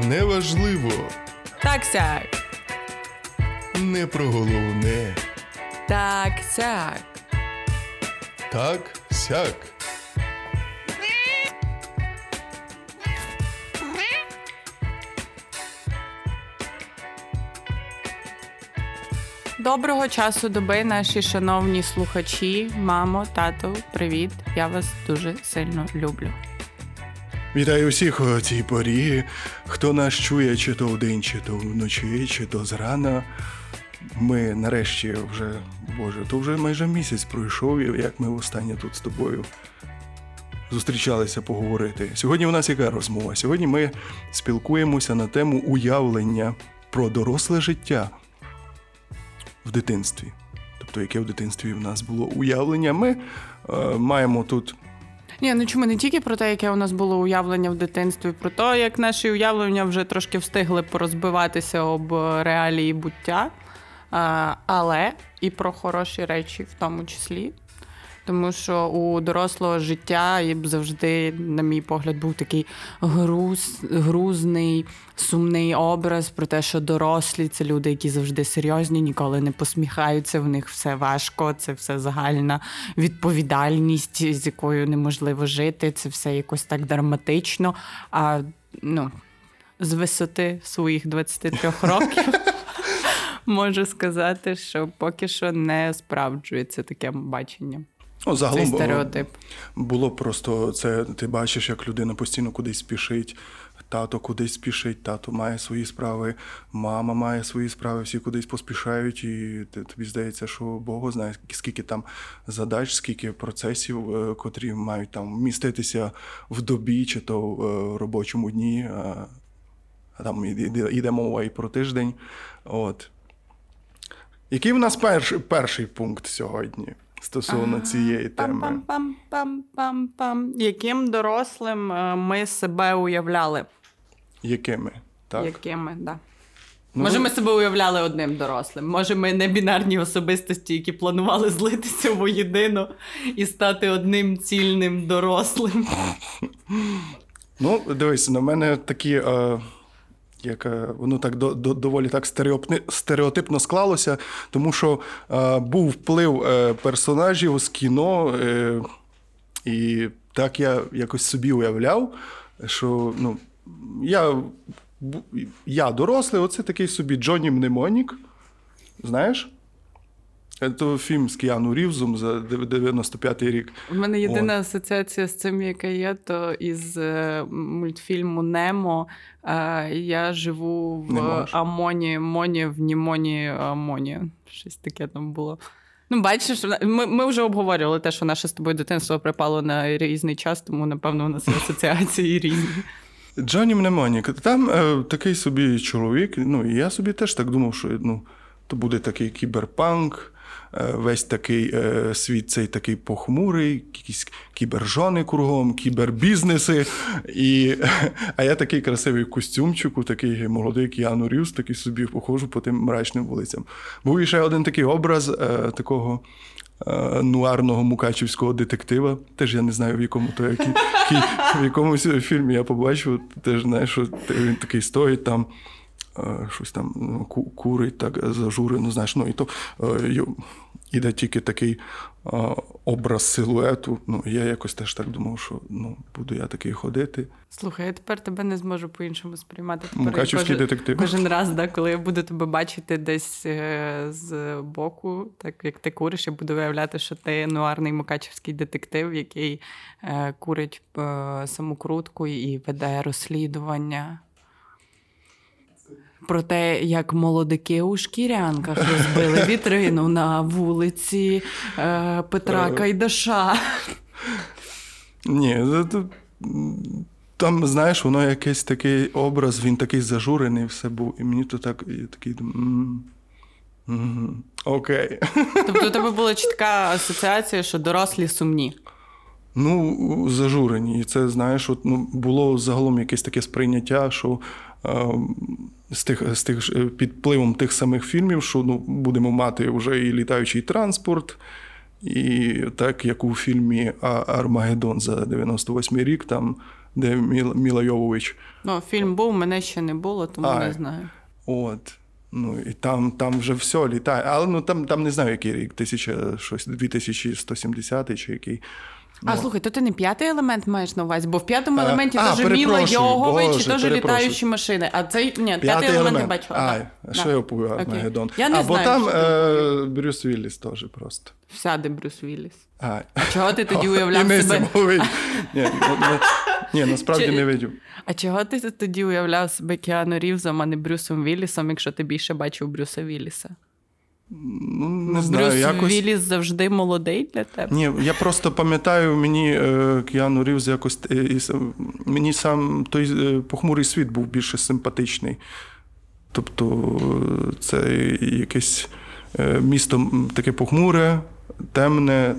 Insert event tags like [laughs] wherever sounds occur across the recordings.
Неважливо. Так сяк. Не про головне. Так сяк. Так сяк. Доброго часу доби, наші шановні слухачі, мамо, тато, привіт. Я вас дуже сильно люблю. Вітаю всіх у цій порі. Хто нас чує, чи то вдень, чи то вночі, чи то зрана. Ми нарешті вже, Боже, то вже майже місяць пройшов, як ми останнє тут з тобою зустрічалися поговорити. Сьогодні у нас яка розмова? Сьогодні ми спілкуємося на тему уявлення про доросле життя в дитинстві. Тобто, яке в дитинстві в нас було уявлення. Ми е, маємо тут. Ні, ну чому не тільки про те, яке у нас було уявлення в дитинстві, про те, як наші уявлення вже трошки встигли порозбиватися об реалії буття, але і про хороші речі в тому числі. Тому що у дорослого життя завжди, на мій погляд, був такий груз, грузний, сумний образ про те, що дорослі це люди, які завжди серйозні, ніколи не посміхаються. В них все важко, це все загальна відповідальність, з якою неможливо жити. Це все якось так драматично. А ну, з висоти своїх 23 років. [laughs] Можу сказати, що поки що не справджується таке бачення. Ну, загалом Цей стереотип. Було просто це, ти бачиш, як людина постійно кудись спішить. Тато кудись спішить, тато має свої справи, мама має свої справи, всі кудись поспішають, і тобі здається, що Бог знає, скільки там задач, скільки процесів, е, котрі мають там вміститися в добі чи то в е, робочому дні. А там йде мова і про тиждень. От. Який в нас перший, перший пункт сьогодні? Стосовно цієї теми. Пам-пам-пам-пам-пам. Яким дорослим е, ми себе уявляли? Якими? Так. Якими, да. Ну, Може, ми себе уявляли одним дорослим. Може, ми не бінарні особистості, які планували злитися воєдино і стати одним цільним дорослим. Ну, дивись, на мене такі. Е як воно так до, до, доволі так стереотипно склалося, тому що е, був вплив е, персонажів з кіно, е, і так я якось собі уявляв, що ну, я я дорослий, оце такий собі Джонні Мнемонік. Знаєш? Це фільм з Кіану Рівзом за 95-й рік. У мене єдина О. асоціація з цим, яка є, то із е, мультфільму Немо. Я живу в Амоні, Моні, в Німоні Амоні. Щось таке там було. Ну, бачиш, ми ми вже обговорювали те, що наше з тобою дитинство припало на різний час, тому, напевно, у нас асоціації різні. Джонні Мнемонік. Там е, такий собі чоловік. Ну, і я собі теж так думав, що ну, то буде такий кіберпанк. Е, весь такий е, світ цей такий похмурий, якісь кібержони кругом, кібербізнеси. І, [laughs] А я такий красивий костюмчику, такий молодий Кіану Рівс, такий собі походжу по тим мрачним вулицям. Був ще один такий образ е, такого. Нуарного мукачівського детектива. Теж я не знаю, в якому то який, в якомусь фільмі я побачив. Теж знаєш, що він такий стоїть там щось там ну, курить, так зажурено, знаєш, ну і то іде тільки такий образ силуету. Ну, я якось теж так думав, що ну, буду я такий ходити. Слухай, я тепер тебе не зможу по-іншому сприймати. Тепер Мукачівський кожен, детектив. Кожен раз, да, коли я буду тебе бачити десь е, з боку, так як ти куриш, я буду виявляти, що ти нуарний мукачівський детектив, який е, курить самокрутку і веде розслідування про те, як молодики у шкірянках розбили [laughs] вітрину на вулиці е, Петра е. Кайдаша. Ні, там, знаєш, воно якийсь такий образ, він такий зажурений, все був. І мені то так я такий окей. Тобто у тебе [laughs] була чітка асоціація, що дорослі сумні. Ну, зажурені. І це, знаєш, от, ну, було загалом якесь таке сприйняття, що з тих, з тих під впливом тих самих фільмів, що ну, будемо мати вже і літаючий транспорт, і так як у фільмі Армагеддон за 98 рік, там де Міла, Йовович. Ну, фільм був, мене ще не було, тому А, не знаю. От. Ну, і там, там вже все літає. Але ну, там, там не знаю, який рік, 1000, щось, 2170 чи який. А слухай, то ти не п'ятий елемент маєш на увазі, бо в п'ятому А, елементі теж Міла Йовович і теж літаючі машини. А цей ні, п'ятий, П'ятий елемент не бачила. Да. а що Да. я Окей. Армагеддон? Я не а, бо знаю, там е, Брюс Вілліс теж просто. Сяде Брюс Вілліс. А, А чого ти тоді уявляв себе? Ні, ну, ну, ні, насправді не видів. А чого ти тоді уявляв себе Кіану Рівзом, а не Брюсом Віллісом, якщо ти більше бачив Брюса Вілліса? Ну, не знаю, Брюс якось... Вілліс завжди молодий для тебе. Ні, я просто пам'ятаю, мені е, Кіану Рівз якось е, мені сам той е, похмурий світ був більше симпатичний. Тобто, це якесь місто таке похмуре, темне,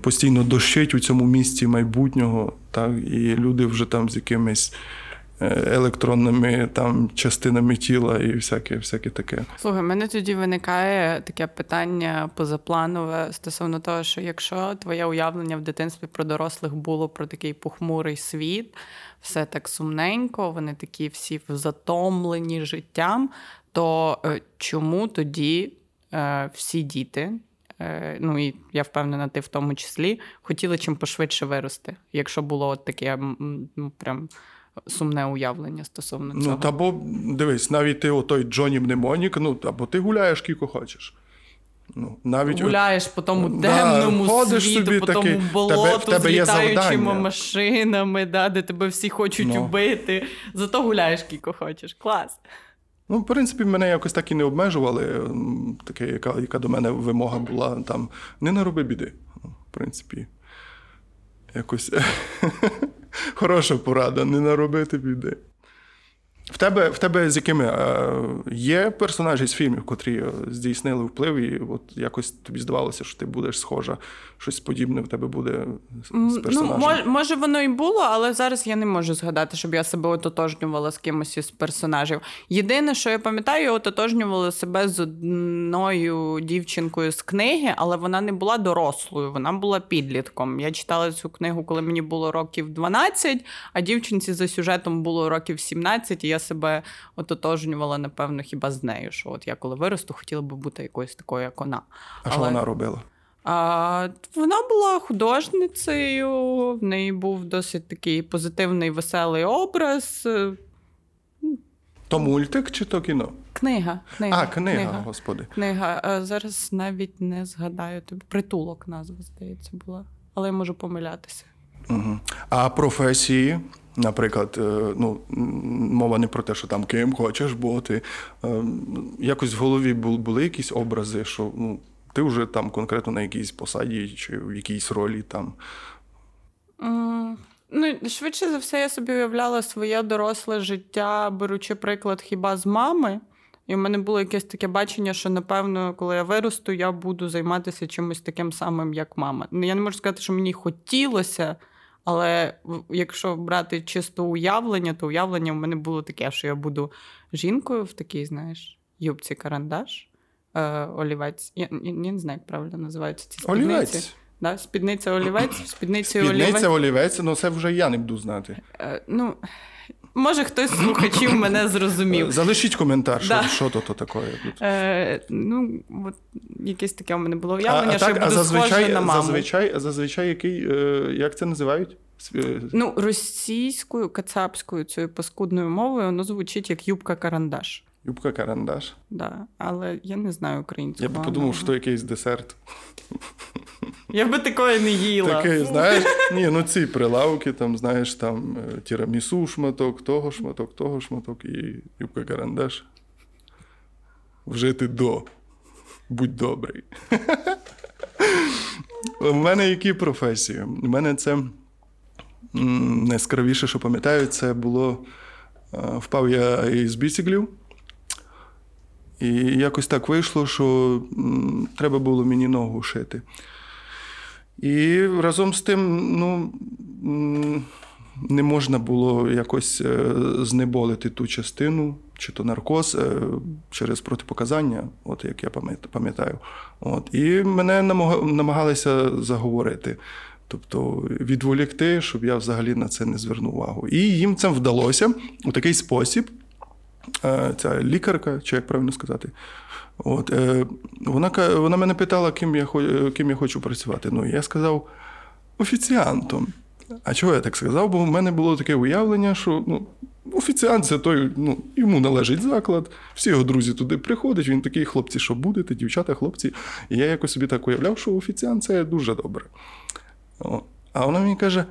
постійно дощить у цьому місті майбутнього, так, і люди вже там з якимись електронними там, частинами тіла і всяке, всяке таке. Слухай, мене тоді виникає таке питання позапланове стосовно того, що якщо твоє уявлення в дитинстві про дорослих було про такий похмурий світ, все так сумненько, вони такі всі затомлені життям, то е, чому тоді е, всі діти? е, Ну і я впевнена, ти в тому числі хотіли чим пошвидше вирости, якщо було от таке прям сумне уявлення стосовно цього. Ну, та бо дивись, навіть ти отой Джоні Мнемонік, ну, або ти гуляєш кілько хочеш. Ну, навіть Гуляєш по тому темному ходиш світу, собі по тому в болоту тебе- тебе з літаючими машинами, да, де тебе всі хочуть Ну. убити. Зато гуляєш кілько хочеш. Клас. Ну, в принципі, мене якось так і не обмежували. Таке, яка, яка до мене вимога була там не нароби біди. Ну, В принципі, якось [laughs] хороша порада, не наробити біди. В тебе, в тебе з якими е, є персонажі з фільмів, котрі е, здійснили вплив, і от якось тобі здавалося, що ти будеш схожа, щось подібне в тебе буде з- з Ну, може, воно і було, але зараз я не можу згадати, щоб я себе ототожнювала з кимось із персонажів. Єдине, що я пам'ятаю, я ототожнювала себе з одною дівчинкою з книги, але вона не була дорослою, вона була підлітком. Я читала цю книгу, коли мені було років 12, а дівчинці за сюжетом було років 17, і я себе ототожнювала, напевно, хіба з нею. Що от я коли виросту, хотіла би бути якоюсь такою, як вона. А що вона робила? А, вона була художницею, в неї був досить такий позитивний, веселий образ. Е, То мультик чи то кіно? Книга. книга А, книга, господи. Книга. А, зараз навіть не згадаю тобі. Притулок назва, здається, була. Але я можу помилятися. Угу. А професії, наприклад, е, ну, мова не про те, що там ким хочеш бути. Е, Якось в голові були якісь образи, що ну, ти вже там конкретно на якійсь посаді чи в якійсь ролі там. М, Ну, швидше за все, я собі уявляла своє доросле життя, беручи приклад хіба з мами. І в мене було якесь таке бачення, що напевно, коли я виросту, я буду займатися чимось таким самим, як мама. Ну, я не можу сказати, що мені хотілося, але якщо брати чисто уявлення, то уявлення в мене було таке, що я буду жінкою в такій, знаєш, юбці карандаш, е, олівець. Я, я, я не знаю, як правильно називаються ці спідниці. Олівець. Да? Спідниця олівець, спідниця олівець. Спідниця, олівець, ну це вже я не буду знати. Е, Ну, може, хтось з слухачів мене зрозумів. Залишіть коментар, що, Да. що то, то таке. Е, ну, от якесь таке у мене було уявлення, а, що так, я буду зазвичай, схожа на маму. зазвичай, зазвичай який, е, як це називають? Е, Ну, російською, кацапською, цією паскудною мовою, воно звучить як юбка карандаш. Юбка карандаш. Да. Але я не знаю Я українського. б подумав, що то якийсь десерт. Я би такої не їла. Такий, знаєш, ні, ну ці прилавки, там, знаєш, там е, тірамісу шматок, того шматок, того шматок і юбка карандаш. Вжити до. Будь добрий. У мене які професії? У мене це найскравіше, що пам'ятаю, це було. е, Впав я із біциклів. І якось так вийшло, що треба було мені ногу шити. І разом з тим, ну, не можна було якось е, знеболити ту частину, чи то наркоз е, через протипоказання, от як я пам'ятаю. От. І мене намагалися заговорити Тобто відволікти, щоб я взагалі на це не звернув увагу. І їм це вдалося у такий спосіб. Е, ця лікарка, чи як правильно сказати, от, е, вона вона мене питала, ким я ким я хочу працювати. Ну, я сказав офіціантом. А чого я так сказав? Бо в мене було таке уявлення, що ну, офіціант це той, ну, йому належить заклад, всі його друзі туди приходять. Він такий, хлопці, що будете, дівчата, хлопці. І я якось собі так уявляв, що офіціант це дуже добре. А вона мені каже: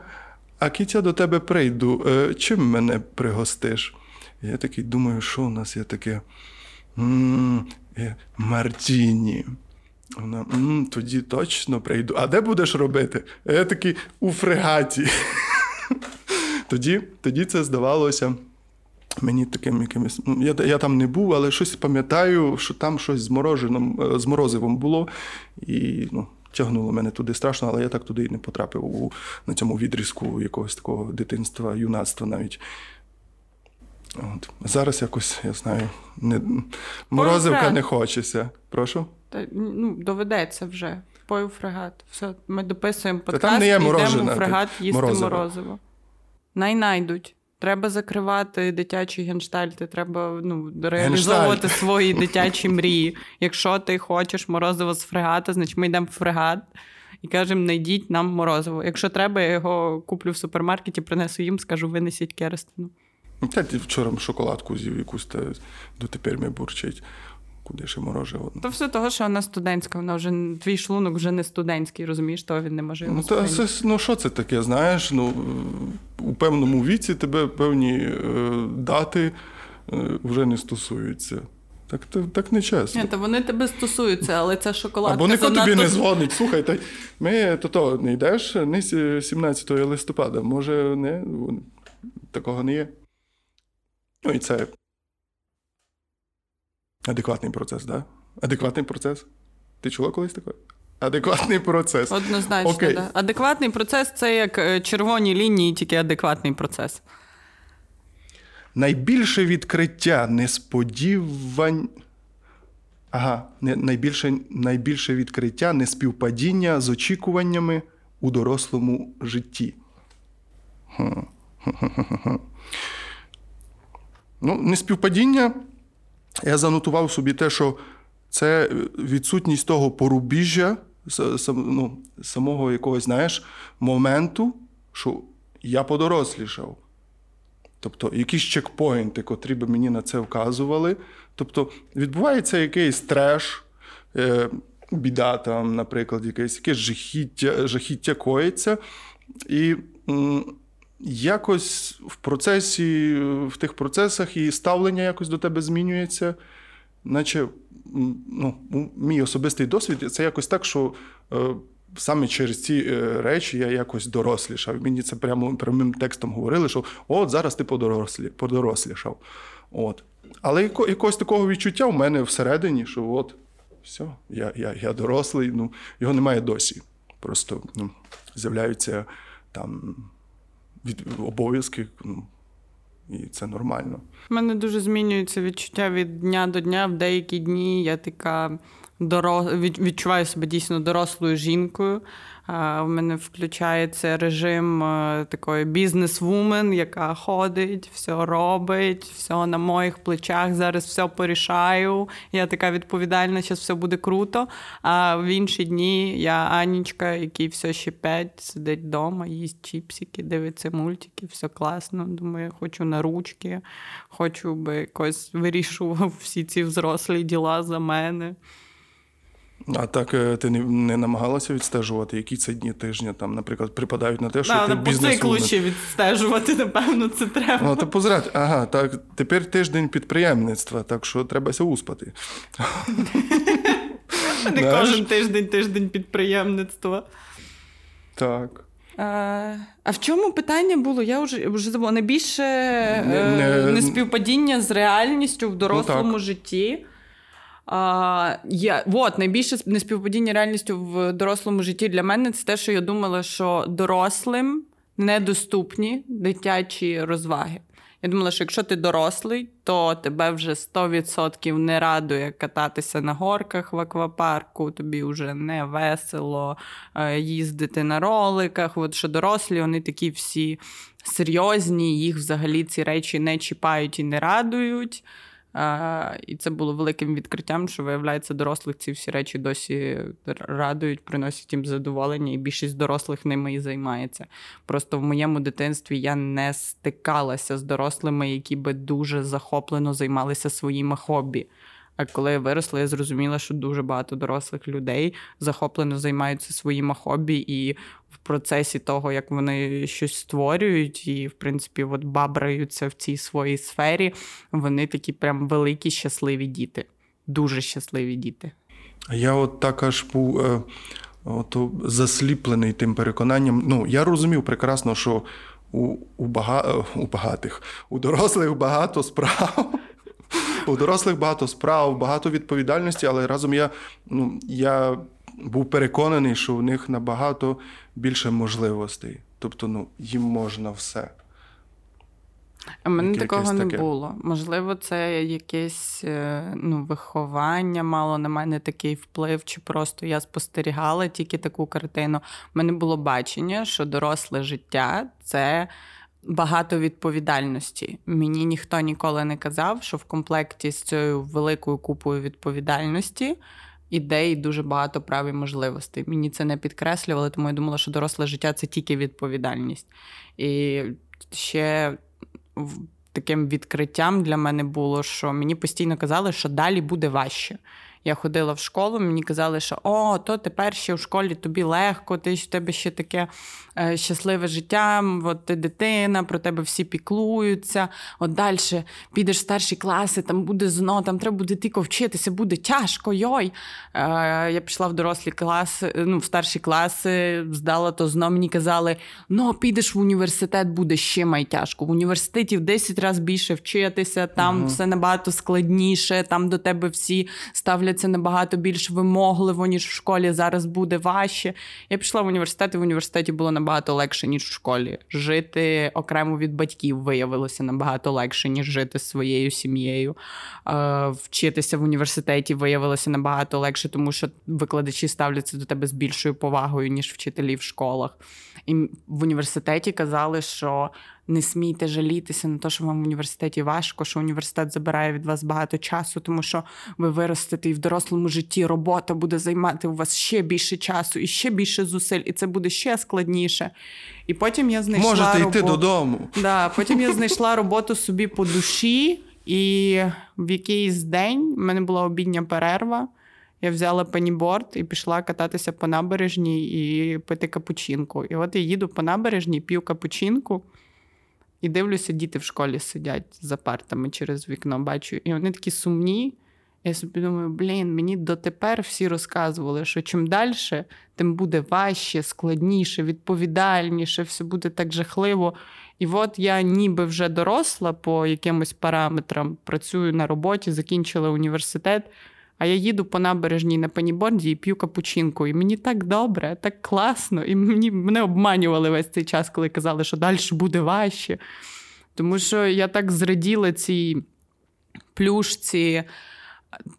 а кітя до тебе прийду, е, чим мене пригостиш? Я такий думаю, що у нас є таке Мартіні. Вона тоді точно прийду. А де будеш робити? Я такий у фрегаті. [laughs] Тоді тоді це здавалося мені таким якимось. Ну, я я там не був, але щось пам'ятаю, що там щось з мороженом, е, з морозивом було. І ну, тягнуло мене туди страшно, але я так туди і не потрапив у, на цьому відрізку якогось такого дитинства, юнацтва навіть. От. Зараз якось, я знаю, не... морозивка не хочеться. Прошу? Та, ну, Доведеться вже. Пою фрегат. Все, Ми дописуємо подкаст Та там не є йдемо у фрегат їсти морозиво. морозиво. Най найдуть. Треба закривати дитячі гештальти, треба ну, реалізовувати Гештальт. свої [laughs] дитячі мрії. Якщо ти хочеш морозиво з фрегата, значить ми йдемо в фрегат і кажемо, знайдіть нам морозиво. Якщо треба, я його куплю в супермаркеті, принесу їм, скажу, винесіть керестину. Та ти вчора шоколадку з'їв якусь та дотепер ми бурчить. Куди ще мороживо? То все того, що вона студентська, вона вже твій шлунок вже не студентський, розумієш, то він не може його Ну, та, це, ну що це таке? Знаєш, ну у певному віці тебе певні е, дати е, вже не стосуються. Так так не чесно. Ні, та вони тебе стосуються, але це шоколадка. Або ніхто занадто... тобі не дзвонить. Слухай, та ми то, то не йдеш не 17 листопада. Може, не такого не є. Ну і це адекватний процес, так? Да? Адекватний процес. Ти чула колись таке? Адекватний процес. Однозначно, Окей. Да. Адекватний процес це як е, червоні лінії, тільки адекватний процес. Найбільше відкриття несподівань. Ага, найбільше найбільше відкриття неспівпадіння з очікуваннями у дорослому житті. Ну, неспівпадіння. Я занотував собі те, що це відсутність того порубіжжя, ну, самого якогось, знаєш, моменту, що я подорослішав. Тобто, якісь чекпоінти, котрі би мені на це вказували. Тобто, відбувається якийсь треш, е, біда, там, наприклад, якесь якесь жахіття, жахіття коїться. І якось в процесі, в тих процесах і ставлення якось до тебе змінюється. Наче ну, мій особистий досвід це якось так, що е, саме через ці е, речі я якось дорослішав. Мені це прямо прямим текстом говорили, що от зараз ти подорослі, подорослішав. От. Але яко, якогось такого відчуття в мене всередині, що от, все, я я, я дорослий, ну, його немає досі. Просто ну, з'являються там від обов'язки. Ну, і це нормально. У мене дуже змінюється відчуття від дня до дня. В деякі дні я така дорос... відчуваю себе дійсно дорослою жінкою. У мене включається режим е, такої бізнес-вумен, яка ходить, все робить, все на моїх плечах. Зараз все порішаю. Я така відповідальна, що все буде круто. А в інші дні я Анічка, який все ще п'ять, сидить вдома, їсть чіпсики, дивиться мультики, все класно. Думаю, хочу на ручки, хочу би якось вирішував всі ці взрослі діла за мене. А так е, ти не не намагалася відстежувати, які це дні тижня, там, наприклад, припадають на те, що да, ти бізнес по циклу ще відстежувати, напевно, це треба. Ну, то позирати, ага, так, тепер тиждень підприємництва, так що требася успати. [laughs] Не кожен тиждень тиждень підприємництва. Так. А а в чому питання було? Я вже вже забула. Найбільше не, не... неспівпадіння з реальністю в ну, дорослому ну, житті. А, я, вот, Найбільше неспівпадіння реальністю в дорослому житті для мене це те, що я думала, що дорослим недоступні дитячі розваги. Я думала, що якщо ти дорослий, то тебе вже 100% не радує кататися на горках в аквапарку, тобі вже не весело е, їздити на роликах. От що дорослі, вони такі всі серйозні, їх взагалі ці речі не чіпають і не радують. І це було великим відкриттям, що виявляється, дорослих ці всі речі досі радують, приносять їм задоволення, і більшість дорослих ними і займається. Просто в моєму дитинстві я не стикалася з дорослими, які би дуже захоплено займалися своїми хобі. А коли я виросла, я зрозуміла, що дуже багато дорослих людей захоплено займаються своїми хобі, і в процесі того, як вони щось створюють, і, в принципі, от бабраються в цій своїй сфері, вони такі прям великі, щасливі діти, дуже щасливі діти. Я от так аж був е, от, засліплений тим переконанням. Ну, я розумів прекрасно, що у, у, бага, у багатих, у дорослих багато справ. У дорослих багато справ, багато відповідальності, але разом я ну, я був переконаний, що у них набагато більше можливостей. Тобто, ну, їм можна все. У мене Як, такого не таке. було. Можливо, це якесь е, ну, виховання мало на мене такий вплив, чи просто я спостерігала тільки таку картину. У мене було бачення, що доросле життя це багато відповідальності. Мені ніхто ніколи не казав, що в комплекті з цією великою купою відповідальності ідей дуже багато прав і можливостей. Мені це не підкреслювали, тому я думала, що доросле життя це тільки відповідальність. І ще таким відкриттям для мене було, що мені постійно казали, що далі буде важче. Я ходила в школу, мені казали, що о, то тепер ще в школі тобі легко, ти в тебе ще таке е, щасливе життя, от ти дитина, про тебе всі піклуються. От далі підеш в старші класи, там буде зно, там треба буде тільки вчитися, буде тяжко, йой. Е, Я пішла в дорослі класи, ну, в старші класи, здала то зно, мені казали, ну, підеш в університет, буде ще май тяжко. В університеті в 10 разів більше вчитися, там uh все набагато складніше, там до тебе всі ставлять ставляться набагато більш вимогливо, ніж в школі. Зараз буде важче. Я пішла в університет, і в університеті було набагато легше, ніж в школі. Жити окремо від батьків виявилося набагато легше, ніж жити з своєю сім'єю. Вчитися в університеті виявилося набагато легше, тому що викладачі ставляться до тебе з більшою повагою, ніж вчителі в школах. І в університеті казали, що не смійте жалітися на те, що вам в університеті важко, що університет забирає від вас багато часу, тому що ви виростете і в дорослому житті робота буде займати у вас ще більше часу і ще більше зусиль, і це буде ще складніше. І потім я знайшла Можете йти додому. Да, Потім я знайшла роботу собі по душі, і в якийсь день в мене була обідня перерва. Я взяла пеніборд і пішла кататися по набережній і пити капучинку. І от я їду по набережній, п'ю капучинку. І дивлюся, діти в школі сидять за партами через вікно, бачу, і вони такі сумні. Я собі думаю, блін, мені дотепер всі розказували, що чим далі, тим буде важче, складніше, відповідальніше, все буде так жахливо. І от я ніби вже доросла по якимось параметрам, працюю на роботі, закінчила університет. А я їду по набережній на паніборді і п'ю капучинку. І мені так добре, так класно. І мені мене обманювали весь цей час, коли казали, що далі буде важче. Тому що я так зраділа цій плюшці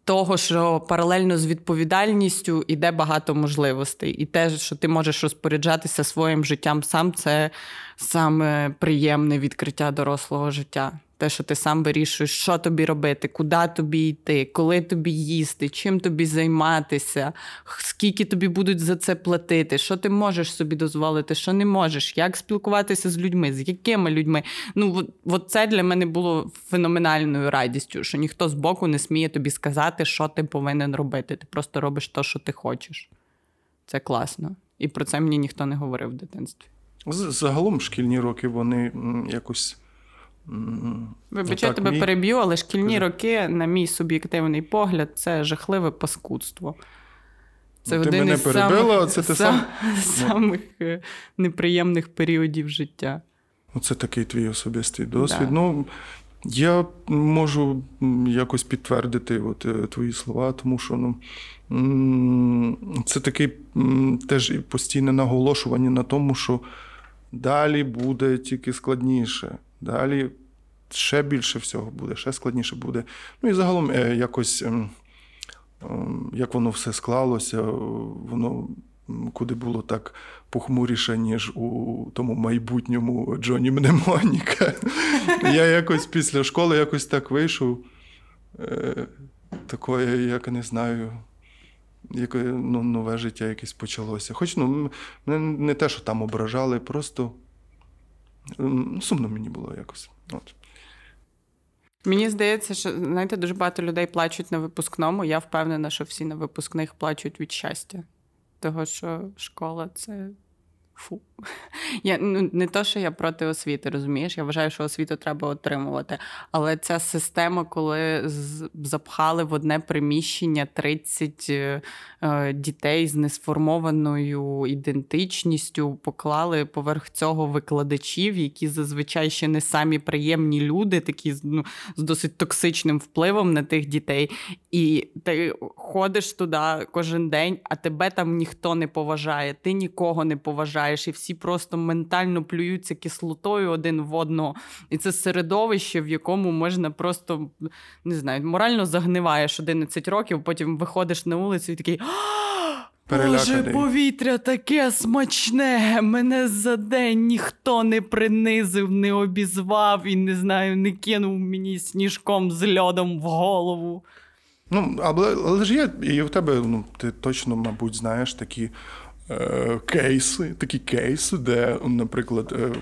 того, що паралельно з відповідальністю йде багато можливостей. І те, що ти можеш розпоряджатися своїм життям сам, це саме приємне відкриття дорослого життя. Те, що ти сам вирішуєш, що тобі робити, куди тобі йти, коли тобі їсти, чим тобі займатися, скільки тобі будуть за це платити, що ти можеш собі дозволити, що не можеш, як спілкуватися з людьми, з якими людьми. Ну, от, от це для мене було феноменальною радістю, що ніхто з боку не сміє тобі сказати, що ти повинен робити. Ти просто робиш те, що ти хочеш. Це класно. І про це мені ніхто не говорив в дитинстві. Загалом шкільні роки вони якось. Вибачай, тебе мій... переб'ю, але шкільні роки, на мій суб'єктивний погляд, це жахливе паскудство. Це ну, ти один мене із перебила, самих, це ти сам... самих е, неприємних періодів життя. Оце такий твій особистий досвід. Да. Ну, Я можу якось підтвердити от, е, твої слова, тому що ну, це таке теж постійне наголошування на тому, що далі буде тільки складніше. Далі ще більше всього буде, ще складніше буде. Ну і загалом е, якось, ем, ем, як воно все склалося, воно куди було так похмуріше, ніж у тому майбутньому Джоні Мнемоніка. [laughs] Я якось після школи якось так вийшов. Е, такое, як не знаю, яке ну, нове життя якесь почалося. Хоч ну, мене не те, що там ображали, просто сумно мені було якось. От. Мені здається, що знаєте, дуже багато людей плачуть на випускному. Я впевнена, що всі на випускних плачуть від щастя. Того, що школа це Фу. Я, ну, Не то, що я проти освіти, розумієш? Я вважаю, що освіту треба отримувати. Але ця система, коли запхали в одне приміщення 30 е, е, дітей з несформованою ідентичністю, поклали поверх цього викладачів, які зазвичай ще не самі приємні люди, такі ну, з досить токсичним впливом на тих дітей. І ти ходиш туди кожен день, а тебе там ніхто не поважає, ти нікого не поважаєш граєш, і всі просто ментально плюються кислотою один в одного. І це середовище, в якому можна просто не знаю, морально загниваєш 11 років, потім виходиш на вулицю і такий. Боже, повітря таке смачне. Мене за день ніхто не принизив, не обізвав і не знаю, не кинув мені сніжком з льодом в голову. Ну, але, але ж є, і в тебе, ну, ти точно, мабуть, знаєш такі кейси, такі кейси, де, наприклад, е,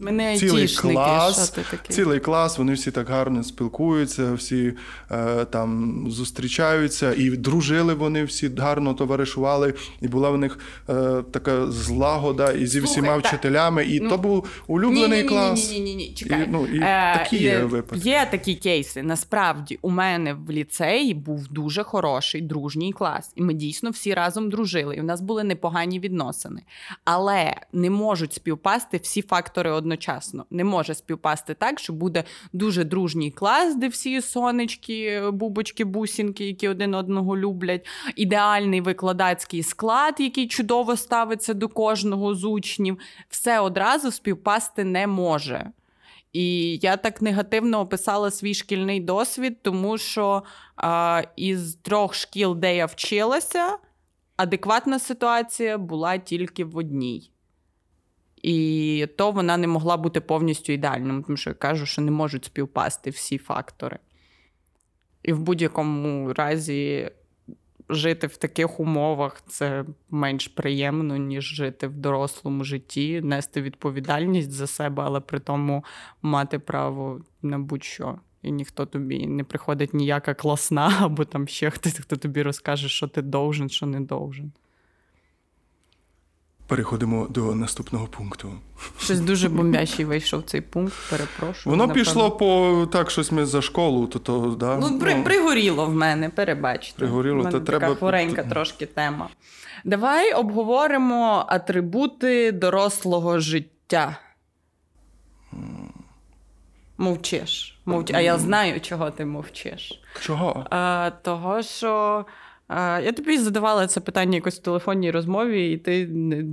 Мене цілий клас, що ти такий? цілий клас, вони всі так гарно спілкуються, всі е, там зустрічаються, і дружили вони всі гарно товаришували, і була в них е, така злагода і зі всіма Слухай, вчителями. І ну, то був улюблений клас. Ні, ні, ні, ні, чекай. І, ну, і е, такі є, випадки. Є такі кейси. Насправді, у мене в ліцеї був дуже хороший дружній клас, і ми дійсно всі разом дружили. І в нас були непогані відносини. Але не можуть співпасти всі фактори одного одночасно. Не може співпасти так, що буде дуже дружній клас, де всі сонечки, бубочки, бусінки, які один одного люблять. Ідеальний викладацький склад, який чудово ставиться до кожного з учнів. Все одразу співпасти не може. І я так негативно описала свій шкільний досвід, тому що а, із трьох шкіл, де я вчилася, адекватна ситуація була тільки в одній. І то вона не могла бути повністю ідеальною, тому що я кажу, що не можуть співпасти всі фактори. І в будь-якому разі жити в таких умовах це менш приємно, ніж жити в дорослому житті, нести відповідальність за себе, але при тому мати право на будь-що. І ніхто тобі не приходить ніяка класна, [laughs] або там ще хтось, хто тобі розкаже, що ти должен, що не должен. Переходимо до наступного пункту. Щось дуже бомбящий вийшов цей пункт. Перепрошую. Воно напевно. пішло по так, щось ми за школу, то то да. Ну, при, ну, пригоріло в мене, перебачте. Пригоріло, то така треба... хворенька трошки тема. Давай обговоримо атрибути дорослого життя. Мовчиш. Мовч... А я знаю, чого ти мовчиш. Чого? А, Того, що. Я тобі задавала це питання якось в телефонній розмові, і ти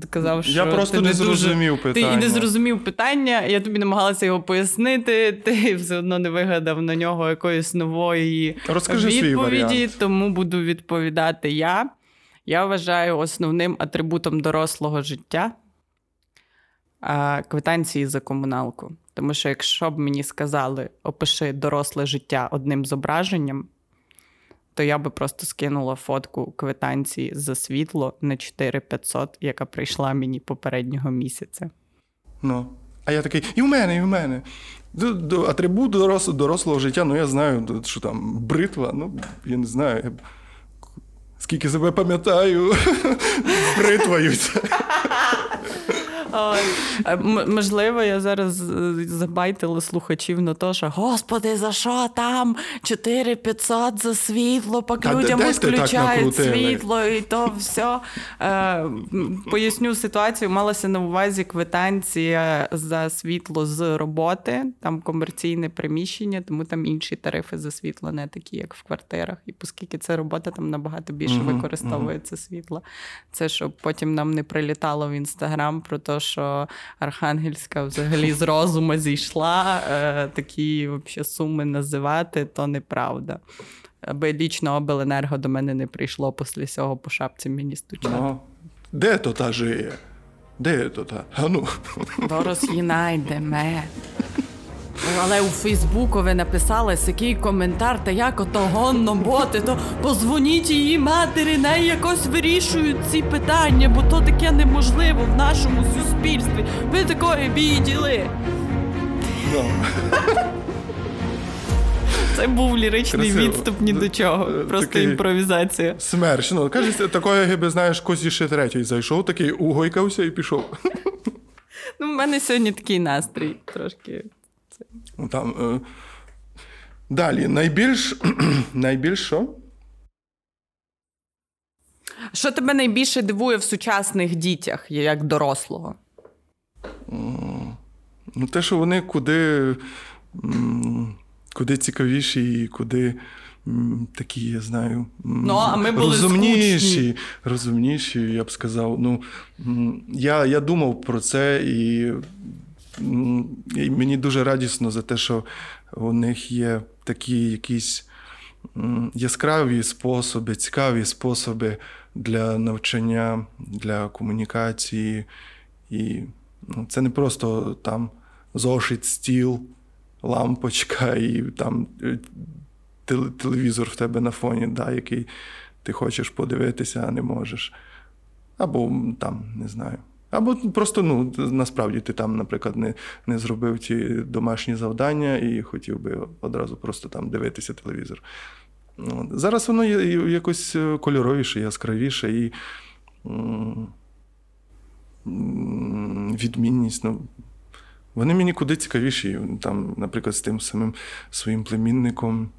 казав, що я просто ти не зрозумів дуже... питання. Ти і не зрозумів питання, я тобі намагалася його пояснити. [laughs] Ти все одно не вигадав на нього якоїсь нової Розкажи відповіді, тому буду відповідати я. Я вважаю основним атрибутом дорослого життя квитанції за комуналку. Тому що, якщо б мені сказали, опиши доросле життя одним зображенням то я би просто скинула фотку квитанції за світло на 4500, яка прийшла мені попереднього місяця. Ну. А я такий, і в мене, і в мене. Атрибут дорослого, дорослого життя, ну я знаю, що там бритва, ну я не знаю. Скільки себе пам'ятаю, [laughs] бритвою. Можливо, я зараз забайтила слухачів на те, що Господи, за що там 4500 за світло, поки людям відключають світло і то все. Поясню ситуацію. Малася на увазі квитанція за світло з роботи, там комерційне приміщення, тому там інші тарифи за світло, не такі, як в квартирах. І оскільки це робота, там набагато більше використовується світло. Це щоб потім нам не прилітало в інстаграм про те, що Архангельська взагалі з розуму зійшла. Е, такі взагалі, суми називати, то неправда. Аби лічно обленерго до мене не прийшло після цього по шапці мені стучати. Ну, де то та жиє? Де то та? А ну. Дорос її найдеме. Але у Фейсбуку ви написали який коментар, та як ото гонно боти, то позвоніть її матері, неї якось вирішують ці питання, бо то таке неможливо в нашому суспільстві. Ви такої біділи. Ну. Це був ліричний Красиво. відступ ні до чого. Е, Просто такий- імпровізація. Смерч. Ну, кажеться, такої гиби, знаєш, козі ще третій зайшов, такий угойкався і пішов. Ну, в мене сьогодні такий настрій трошки. Ну, Там, е... Далі, найбільш. [clears throat] найбільш що? Що тебе найбільше дивує в сучасних дітях, як дорослого? Ну, те, що вони куди, куди цікавіші і куди такі, я знаю, Ну, а ми були розумніші, скучні. розумніші, я б сказав. Ну, я, я думав про це, і, і мені дуже радісно за те, що у них є такі якісь яскраві способи, цікаві способи для навчання, для комунікації. І ну, це не просто там зошит, стіл, лампочка і там е, телевізор в тебе на фоні, да, який ти хочеш подивитися, а не можеш. Або там, не знаю. Або просто, ну, насправді ти там, наприклад, не, не зробив ті домашні завдання і хотів би одразу просто там дивитися телевізор. Зараз воно якось е, кольоровіше, яскравіше і відмінність. Ну, вони мені куди цікавіші. Там, наприклад, з тим самим своїм племінником.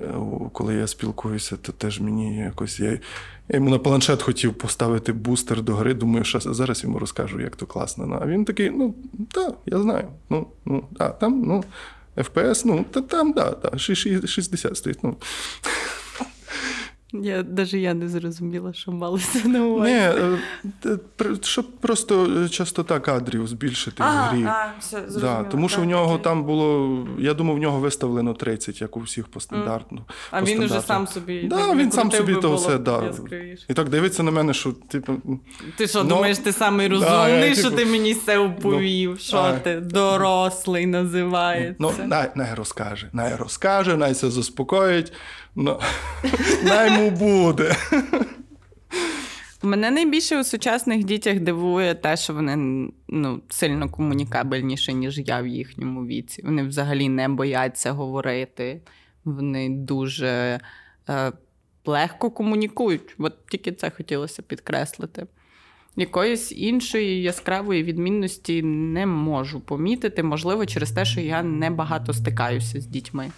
Е, Коли я спілкуюся, то теж мені якось. Я, я йому на планшет хотів поставити бустер до гри. Думаю, що зараз йому розкажу, як то класно. Ну, А він такий: ну, так, я знаю. Ну, ну, а, там, ну, FPS, ну, та там, да, да, ши- ши- 60 стоїть. Ну. Я навіть я не зрозуміла, що малося на увазі. Е, пр- щоб просто е, частота кадрів збільшити в грі. а, все, Да, тому що Так, в нього окей. там було, я думав, в нього виставлено 30, як у всіх по стандартну. А по він уже стандарту. сам собі. Да, так він сам собі то все, да. яскравіше. І так дивиться на мене, що типу. Ти що, Ну, думаєш, ти самий да, розумний, я, що типу, ти мені це оповів? що а. ти дорослий називається? Ну, най, най розкаже, най розкаже, най це заспокоїть. Ну, най буде. Мене найбільше у сучасних дітях дивує те, що вони ну, сильно комунікабельніші, ніж я в їхньому віці. Вони взагалі не бояться говорити, вони дуже е, легко комунікують. От тільки це хотілося підкреслити. Якоїсь іншої яскравої відмінності не можу помітити, можливо, через те, що я не багато стикаюся з дітьми.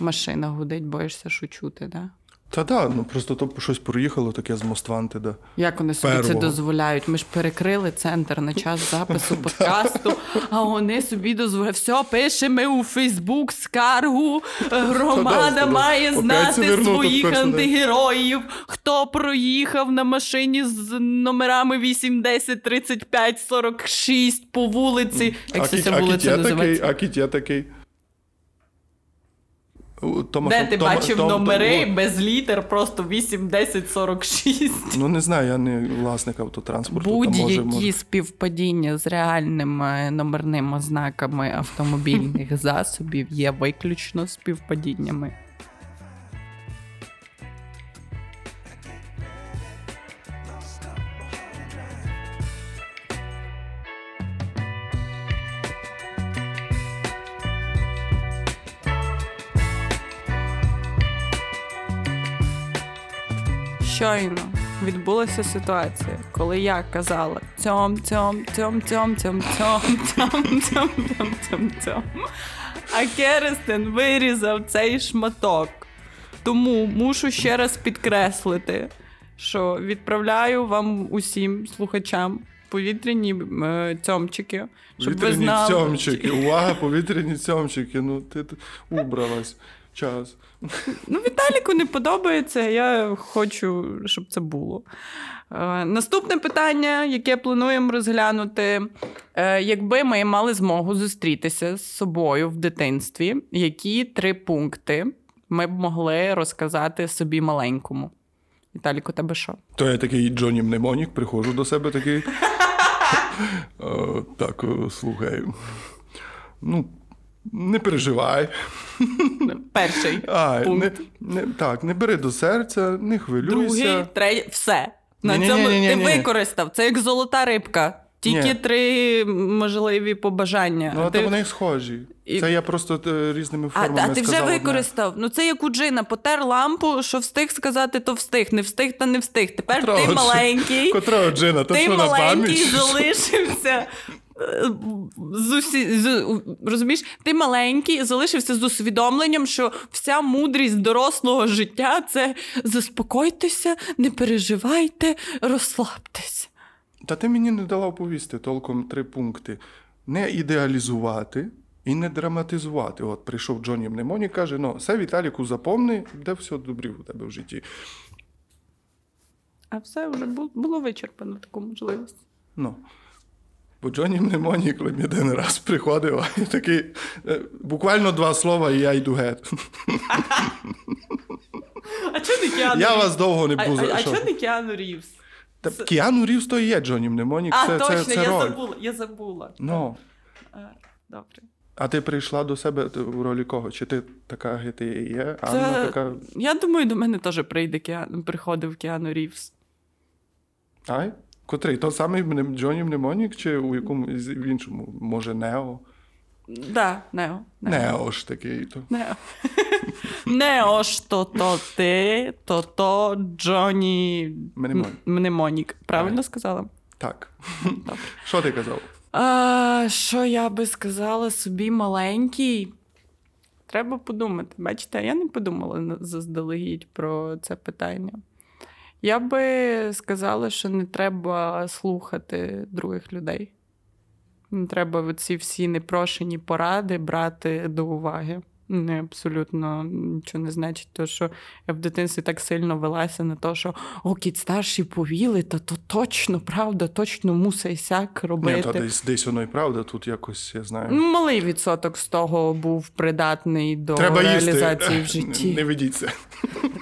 Машина гудить, боїшся, що чути, да? Та да, ну просто то щось проїхало таке з Мостванти, да. Як вони собі це дозволяють? Ми ж перекрили центр на час запису [laughs] подкасту, а вони собі дозволяють. Все, пишемо у Фейсбук скаргу. Громада має знати своїх антигероїв. Хто проїхав на машині з номерами 8, 10, 35, 46 по вулиці. Як це Кіт- вулиця називається? а Кітя такий. Тома- Де ти Тома- бачив Том- номери Том- без літер, просто 8, 10, 46. Ну не знаю, я не власник автотранспорту. Будь-які може, може. співпадіння з реальними номерними ознаками автомобільних [laughs] засобів є виключно співпадіннями. Щойно відбулася ситуація, коли я казала цьом, цьом, цьом, цьом, цьом, цьом, цьом, цьом, цьом, цьом, цьом. А Керестен вирізав цей шматок. Тому мушу ще раз підкреслити, що відправляю вам усім слухачам повітряні е, цьомчики, щоб ви знали. цьомчики. Увага, повітряні цьомчики. Ну, ти, ти убралась. Час. Ну, Віталіку не подобається, я хочу, щоб це було. Е, наступне питання, яке плануємо розглянути: Е, якби ми мали змогу зустрітися з собою в дитинстві, які три пункти ми б могли розказати собі маленькому? Віталік, у тебе що? То я такий Джоні Мнемонік, приходжу до себе такий. [laughs] Так, о, слухай. Ну, не переживай. Перший [laughs] А, пункт. не, не, так, не бери до серця, не хвилюйся. Другий, третій, все. На Ні-ні-ні-ні-ні. цьому ти використав. Це як золота рибка. Тільки Ні. три можливі побажання. Ну, а ти... то вони схожі. І- Це я просто е, різними А, формами а ти вже сказав одне. використав. Ну це як у Джина, потер лампу, що встиг сказати, то встиг, не встиг, та не встиг. Тепер Котрого ти маленький, Котрого Джина? То ти що на маленький пам'ять? залишився. З усі, з, розумієш, ти маленький і залишився з усвідомленням, що вся мудрість дорослого життя це заспокойтеся, не переживайте, розслабтеся. Та ти мені не дала оповісти толком три пункти: не ідеалізувати і не драматизувати. От прийшов Джоні Мнемоні, каже: ну, все Віталіку запомни, де все добре у тебе в житті. А все вже було вичерпано таку можливість. Ну. Бо Джоні Мнемоні, коли мені один раз приходив, і такий, е, буквально два слова, і я йду геть. А чого не Кіану Я вас довго не А, буду. а, а чого не Кіану Рівз? Та Кіану Рівз то і є Джоні Мнемонік, А, це, точно, це, це я роль. забула, я забула. Ну. А, Добре. А ти прийшла до себе в ролі кого? Чи ти така ти є? Анна Це... така. Я думаю, до мене теж прийде Кіану, приходив Кіану Рівз. Ай? Котрий? То самий Джоні Мнемонік, чи у якому в іншому? Може, Нео? Да, Нео. Нео ж такий. То. Нео. [laughs] Нео ж то то ти, то то Джоні Мнемонік. Мнемонік. Правильно сказала? Так. [laughs] Що ти казав? А, що я би сказала собі маленький? Треба подумати. Бачите, я не подумала заздалегідь про це питання. Я би сказала, що не треба слухати других людей. Не треба ці всі непрошені поради брати до уваги. Не абсолютно нічого не значить, то що я в дитинстві так сильно велася на те, що о, кіт старші повіли, то то точно, правда, точно мусить сяк робити. Ні, то десь, десь воно і правда, тут якось, я знаю. Ну, Малий відсоток з того був придатний до Треба реалізації їсти. в [laughs] житті. Не ведіться.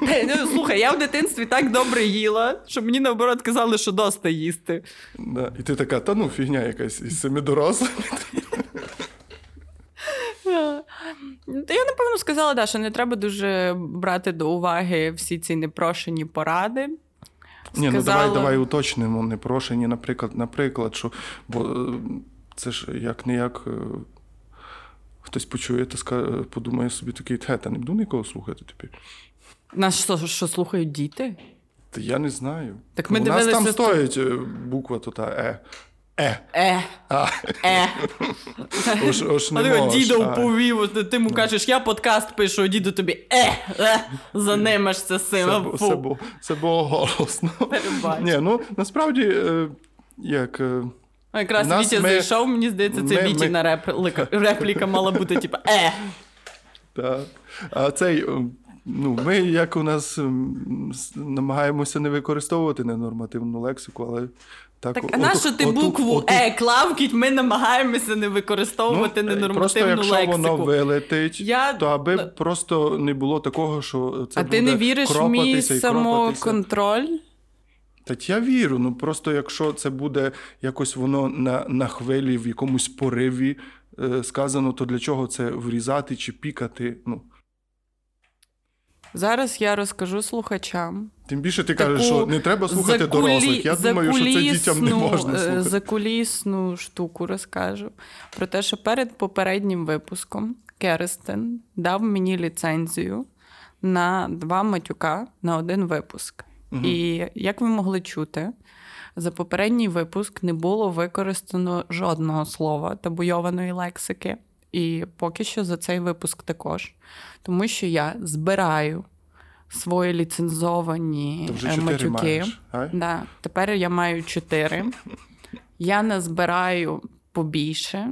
Ну, слухай, я в дитинстві так добре їла, що мені наоборот казали, що доста їсти. Да. І ти така, та ну фігня якась із цими дорослими. [laughs] Та я напевно сказала, да, що не треба дуже брати до уваги всі ці непрошені поради. Ні, ну давай, давай уточнимо, непрошені, наприклад, наприклад, що бо е, це ж як не як. Хтось почує та подумає собі такий, те, та не буду нікого слухати тепер. Нас що, що слухають діти? Та я не знаю. Так ми У нас там стоїть е, буква то та Е. Е. Е, А, е. [laughs] ось А не ти можеш, діда а. повів, ти йому кажеш, я подкаст пишу, а діду тобі е, е, занимешся з цим. Це, це, було, це було голосно. Ні, ну насправді, е, як. е, А Якраз Нас Вітя ми- зайшов, мені здається, це ми- Вітіна репліка, репліка мала бути, типу, е. Та. А цей, е, ну, ми, як у нас намагаємося не використовувати ненормативну лексику, але так. Так, а нащо ти букву оту- Е клавкіть, ми намагаємося не використовувати Ну, Просто ненормативну якщо лексику. воно вилетить, Я- то аби просто не було такого, що це а буде ти не віриш в мій самоконтроль? Та я вірю. Ну просто якщо це буде якось воно на, на хвилі, в якомусь пориві е, сказано, то для чого це врізати чи пікати? Ну Зараз я розкажу слухачам. Тим більше ти таку кажеш, що не треба слухати закулі- дорослих. Я думаю, що це дітям не можна е, слухати. Закулісну штуку розкажу про те, що перед попереднім випуском Керестен дав мені ліцензію на два матюка на один випуск. І як ви могли чути, за попередній випуск не було використано жодного слова табуйованої лексики. І поки що за цей випуск також. Тому що я збираю свої ліцензовані е, матюки. маєш. Да. Тепер я маю чотири. Я назбираю побільше,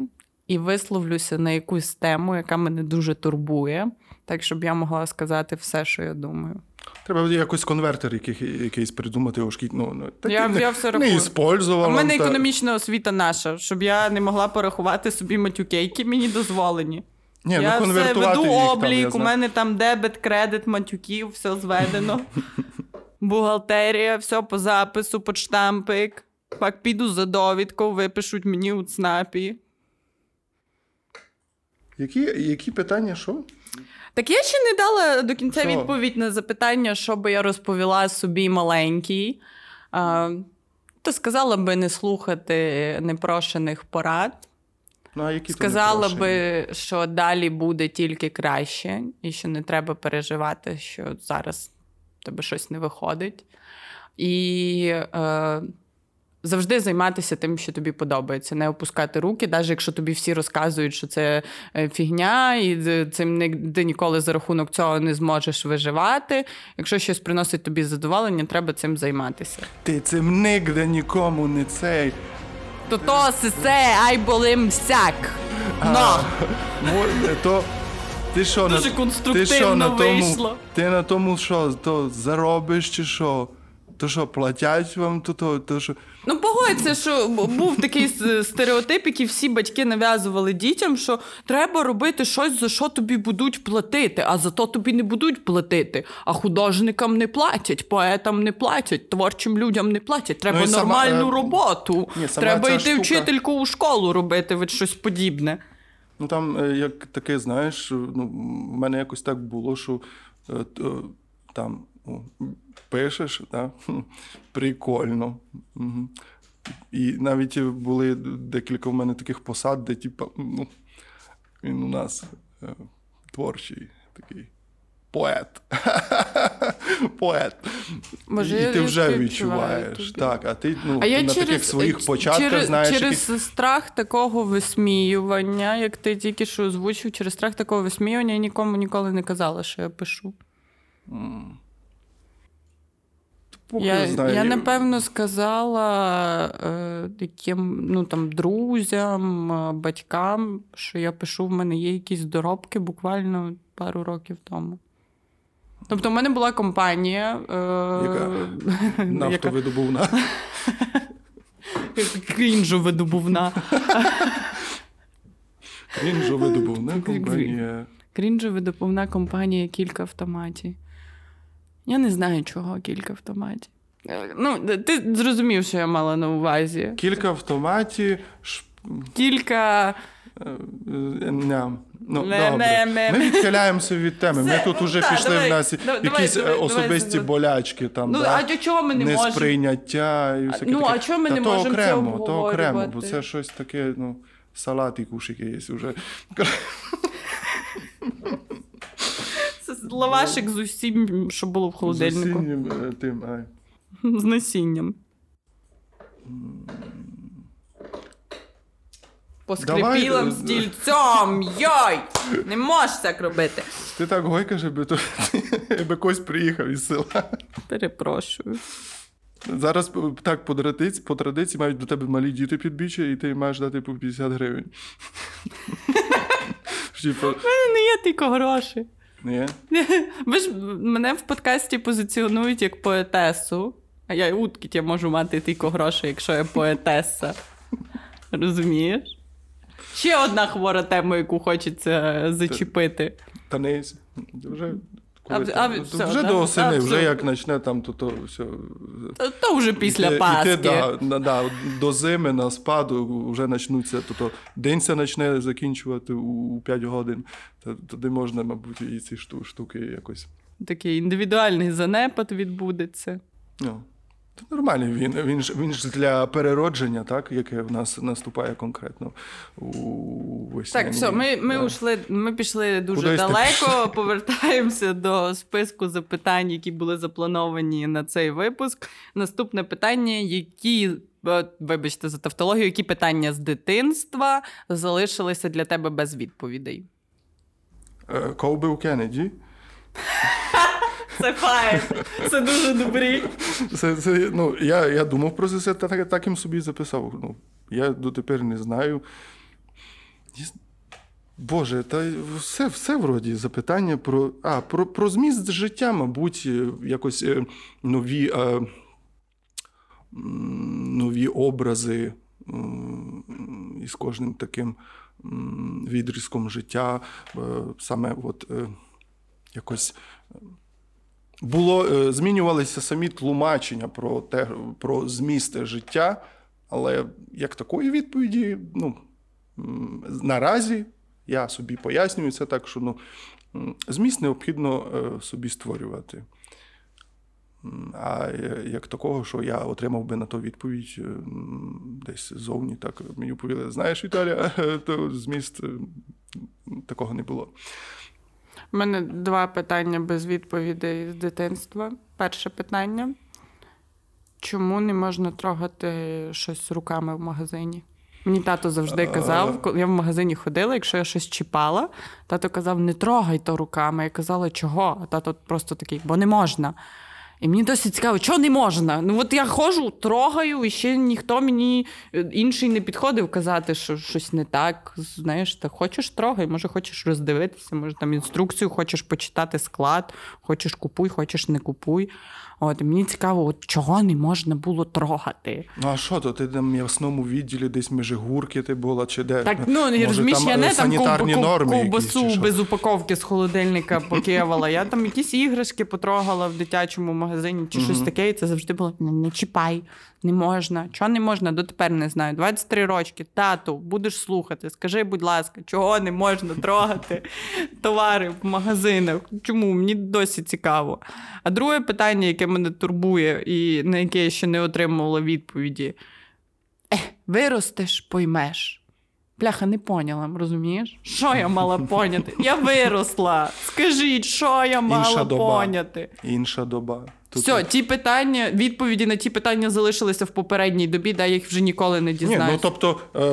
і висловлюся на якусь тему, яка мене дуже турбує, так щоб я могла сказати все, що я думаю. Треба якось конвертер який, якийсь придумати у шкіт. Ну, ну, я, не, я все не іспользувала. У мене та... економічна освіта наша, щоб я не могла порахувати собі матюки, які мені дозволені. Ні, я ну, все веду їх, облік, там, у мене там дебет, кредит, матюків, все зведено. Бухгалтерія, все по запису, подштампик. Пак піду за довідку, випишуть мені у ЦНАПі. Які які питання, що? Так я ще не дала до кінця Що? відповідь на запитання, що би я розповіла собі маленькій. А, то сказала би не слухати непрошених порад. Ну, а які Сказала би, що далі буде тільки краще, і що не треба переживати, що зараз в тебе щось не виходить. І е, завжди займатися тим, що тобі подобається, не опускати руки, навіть якщо тобі всі розказують, що це е, фігня, і цим не, ти ніколи за рахунок цього не зможеш виживати. Якщо щось приносить тобі задоволення, треба цим займатися. Ти цим нігде нікому не цей. То то се, ай болим всяк. Но! То ти що Дуже на, конструктивно ти що, на вийшло. Тому, ти на тому що, то заробиш чи що? То що, платять вам, то, то, то що. Ну, погодься, що був такий стереотип, який всі батьки нав'язували дітям, що треба робити щось, за що тобі будуть платити, а за то тобі не будуть платити. А художникам не платять, поетам не платять, творчим людям не платять. Треба Ну, нормальну сама, е, роботу. ні, сама треба йти штука- вчительку у школу робити, від щось подібне. Ну там, е, як таке, знаєш, ну, в мене якось так було, що е, там о, пишеш, да? [laughs] прикольно. І навіть були декілька в мене таких посад, де, типу, ну, він у нас е, творчий такий. Поет. [laughs] Поет. Може, і ти вже відчуваєш. тобі. Так, а ти ну, А я на через, таких своїх початках через, знаєш. через якісь- страх такого висміювання, як ти тільки що озвучив, через страх такого висміювання я нікому ніколи не казала, що я пишу. Поки Я, знаю, я напевно сказала е, яким, ну, там, друзям, е, батькам, що я пишу, в мене є якісь доробки буквально пару років тому. Тобто, в мене була компанія, е, Яка? [laughs] Нафтовидобувна. [laughs] крінжовидобувна. Крінжовидобувна компанія. Крінжовидобувна компанія кілька автоматів. Я не знаю, чого кілька автоматів. Е, Ну, ти зрозумів, що я мала на увазі. Кілька автоматів. Ш... Кілька. е, е, ням. Ну, Не, добре. не, не. Ми відхиляємося від теми. Ми тут уже так, пішли давай, в нас давай, якісь давай, особисті давай. болячки. Там, Ну, да? а чого ми не? Несприйняття і всяке Ну, таке. а чого ми Та не то можемо це окремо, то окремо, бо це щось таке, ну, салат і кушики є вже. [laughs] Лавашик з усім, що було в холодильнику. З осіннім, е, тим, ай. З насінням. Поскрипіла Давай, е, стільцем. Йой! Не можеш так робити. Ти так гойкаш, аби, то, аби когось приїхав із села. Перепрошую. Зараз так по традиції, по традиції мають до тебе малі діти підбічі, і ти маєш дати по 50 гривень. [laughs] Типу, У мене не є тільки гроші. Ні? [laughs] Ви ж мене в подкасті позиціонують як поетесу, а я утки я можу мати тільки грошей, якщо я поетеса. Розумієш? Ще одна хвора тема, яку хочеться зачепити. Та не вже. А Коли а то все, вже да? до осени, все. вже як почне там, то, то все. То, то вже після Іти- Пасхи. іти, да, на- да, до зими, на спаду вже почнуться, то, то день це почне закінчувати у, у 5 годин. То, тоді можна, мабуть, і ці шту- штуки якось. Такий індивідуальний занепад відбудеться. Ну, нормально, він, він, ж, він ж для переродження, так, яке в нас наступає конкретно у весні. Так, все, ми, ми, ушли, ми пішли дуже Кудись далеко. [laughs] Повертаємося до списку запитань, які були заплановані на цей випуск. Наступне питання: які, е, вибачте за тавтологію, які питання з дитинства залишилися для тебе без відповідей? Е, Кого Кеннеді? [laughs] Це файн, це дуже добрі. Це, це, ну, я, я думав про це, так, так їм собі записав. Ну, я дотепер не знаю. Боже, та все все вроді запитання про а, про, про зміст життя, мабуть, е, якось е, нові е, нові образи із кожним таким відрізком життя. Саме от якось було, змінювалися самі тлумачення про те, про зміст життя, але як такої відповіді, ну, наразі. Я собі пояснюю це так, що ну, зміст необхідно е, собі створювати. А е, як такого, що я отримав би на то відповідь е, десь ззовні, так мені повіли, знаєш, Віталія, [laughs] то зміст такого не було. У мене два питання без відповідей з дитинства. Перше питання: чому не можна трогати щось руками в магазині? Мені тато завжди казав, коли я в магазині ходила, якщо я щось чіпала, тато казав, не трогай то руками. Я казала, чого? А тато просто такий, бо не можна. І мені досить цікаво, чого не можна? Ну от я ходжу, трогаю, і ще ніхто мені е, інший не підходив казати, що щось не так. Знаєш, ти хочеш трогай, може, хочеш роздивитися, може там інструкцію, хочеш почитати склад, хочеш купуй, хочеш не купуй. От мені цікаво, от чого не можна було трогати. Ну а що то? Ти там в м'ясному відділі десь між гурки ти була чи де? Так ну Може, розумієш, я не там ковбасу без упаковки з холодильника [laughs] покивала. Я там якісь іграшки потрогала в дитячому магазині чи щось таке, і це завжди було не чіпай. Не можна. Чого не можна? Дотепер не знаю. 23 рочки. Тату, будеш слухати. Скажи, будь ласка, чого не можна трогати [laughs] товари в магазинах? Чому? Мені досі цікаво. А друге питання, яке мене турбує, і на яке я ще не отримувала відповіді: Е, виростеш, поймеш. Бляха, не поняла, розумієш? Що я мала поняти? Я виросла. Скажіть, що я мала Інша доба. поняти? Інша доба. Тут Все, ті питання, відповіді на ті питання залишилися в попередній добі, да їх вже ніколи не дізнаюся. Ні, ну тобто е,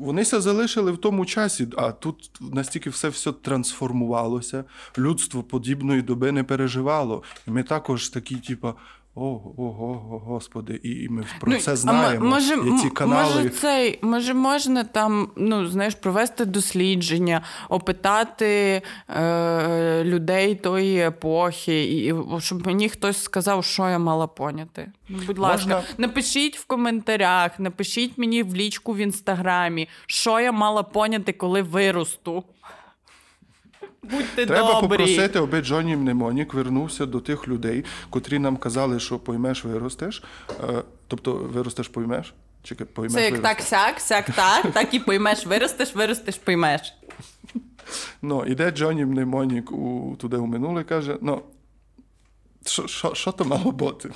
вонися залишили в тому часі, а тут настільки все все трансформувалося, людство подібної доби не переживало. І ми також такі, типу, Ого, ого, господи, і ми про ну, це знаємо. Може, і ці канали... може, цей, може, можна там ну, знаєш, провести дослідження, опитати е, людей тої епохи, і щоб мені хтось сказав, що я мала поняти. Ну, Будь ласка, можна... напишіть в коментарях, напишіть мені в лічку в інстаграмі, що я мала поняти, коли виросту. Будьте Треба добрі. попросити, аби Джоні Мнемонік вернувся до тих людей, котрі нам казали, що поймеш, виростеш. Е, тобто, виростеш, поймеш. Чи поймеш, Це як виростеш. так сяк, сяк так, так і поймеш, виростеш, виростеш, поймеш. Ну, іде Джоні Мнемонік у, туди у минуле каже: ну, що то мало бути?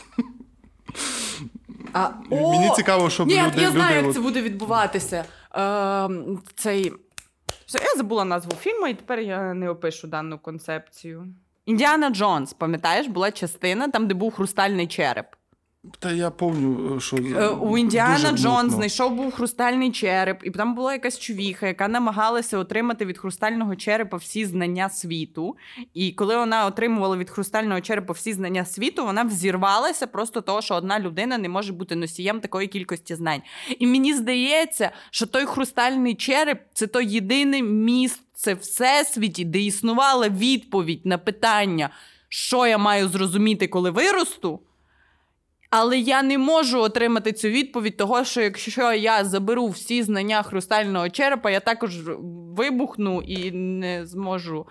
А, Мені о, цікаво, щоб ні, люди... Я знаю, люди, як це буде відбуватися. Е, цей я забула назву фільму, і тепер я не опишу дану концепцію. Індіана Джонс, пам'ятаєш, була частина там, де був хрустальний череп. Та я пам'ятаю, що е, у Індіана Джонс знайшов був хрустальний череп, і там була якась чувіха, яка намагалася отримати від хрустального черепа всі знання світу. І коли вона отримувала від хрустального черепа всі знання світу, вона взірвалася просто того, що одна людина не може бути носієм такої кількості знань. І мені здається, що той хрустальний череп це той єдине місце всесвіті, де існувала відповідь на питання, що я маю зрозуміти, коли виросту. Але я не можу отримати цю відповідь, того що якщо я заберу всі знання хрустального черепа, я також вибухну і не зможу.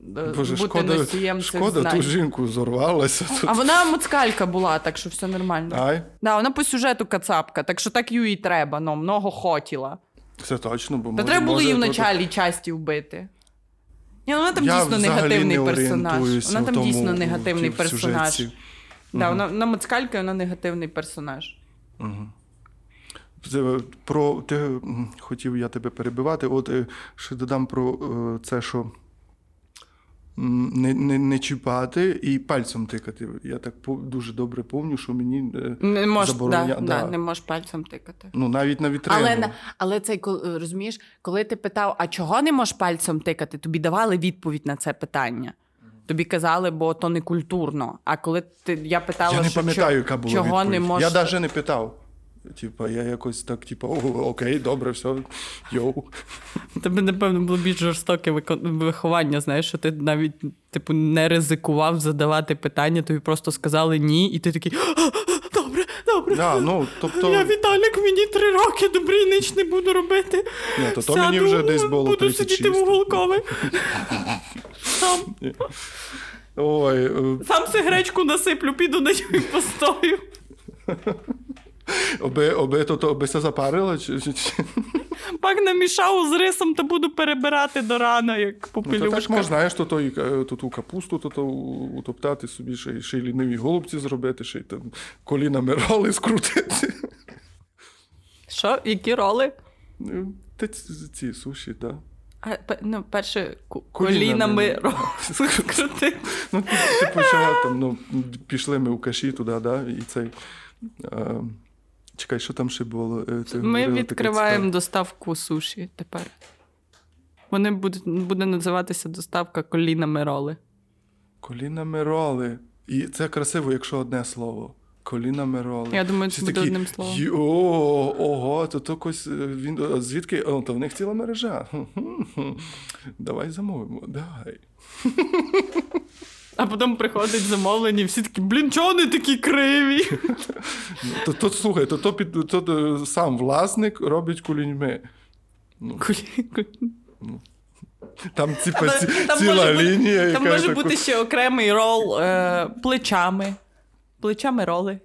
Е, Боже, бути шкода, носієм шкода цих ту жінку зорвалася. А вона моцкалька була, так що все нормально. Ай? Да, Вона по сюжету кацапка, так що так їй треба, ну, много хотіла. Це точно, бо Та треба було її в началі часті вбити. Ні, ну, Вона там я дійсно негативний персонаж. Вона там тому, дійсно негативний персонаж. Да, вона, вона моцкалька, вона негативний персонаж. Угу. Про те, хотів я тебе перебивати. От е, ще додам про е, це, що не не, не чіпати і пальцем тикати. Я так дуже добре пам'ятаю, що мені не мож, да, да. Да, не можеш пальцем тикати. Ну, навіть на вітрину. Але але цей розумієш, коли ти питав, а чого не можеш пальцем тикати, тобі давали відповідь на це питання. Тобі казали, бо то не культурно. А коли ти я питала, я не що пам'ятаю, яка була чого відповідь. не мож... Я навіть не питав. Типа, я якось так, типа, окей, добре, все, йоу. Тебе, напевно, було більш жорстоке виховання, знаєш, що ти навіть типу, не ризикував задавати питання, тобі просто сказали ні, і ти такий. Добре, добре. Да, ну, тобто... Я Віталік, мені три роки добрий ніч не буду робити. Ні, то, то мені вже десь було Буду 36. сидіти в уголкові. [laughs] Сам. Ой, е, Сам си гречку насиплю, піду на нього і постою. Оби, оби, то, то, оби се запарила? Чи, чи, чи? Пак намішав з рисом, та буду перебирати до рана, як Ну, то так можна, знаєш, то, то, е, то ту капусту то, то утоптати собі, ще, ще й ліниві голубці зробити, ще й там колінами роли скрутити. Що, які роли? Ну, Та ці, ці суші, так. А, ну, перше, Колінами. скрутити. [laughs] Ну, типу, чого там, ну, пішли ми у каші туди, да, і цей. Е, чекай, що там ще було? Е, ти Ми говорила відкриваємо цікаве. доставку суші тепер. Вони будуть, буде називатися доставка колінами роли. Колінами роли. І це красиво, якщо одне слово. Колінами роли. Я думаю, це буде одним словом. «Йо, ого, то то якось е, він. Звідки? О, то в них ціла мережа. [laughs] Давай замовимо, давай. А потім приходить замовлення, і всі такі, блін, чого вони такі криві? Ну, То, то слухай, то, то, під, то, то сам власник робить куліньми. Колі- колі- Там, типа, ці, Там ціла може лінія, яка Там може таку- бути ще окремий рол е, плечами. Плечами роли.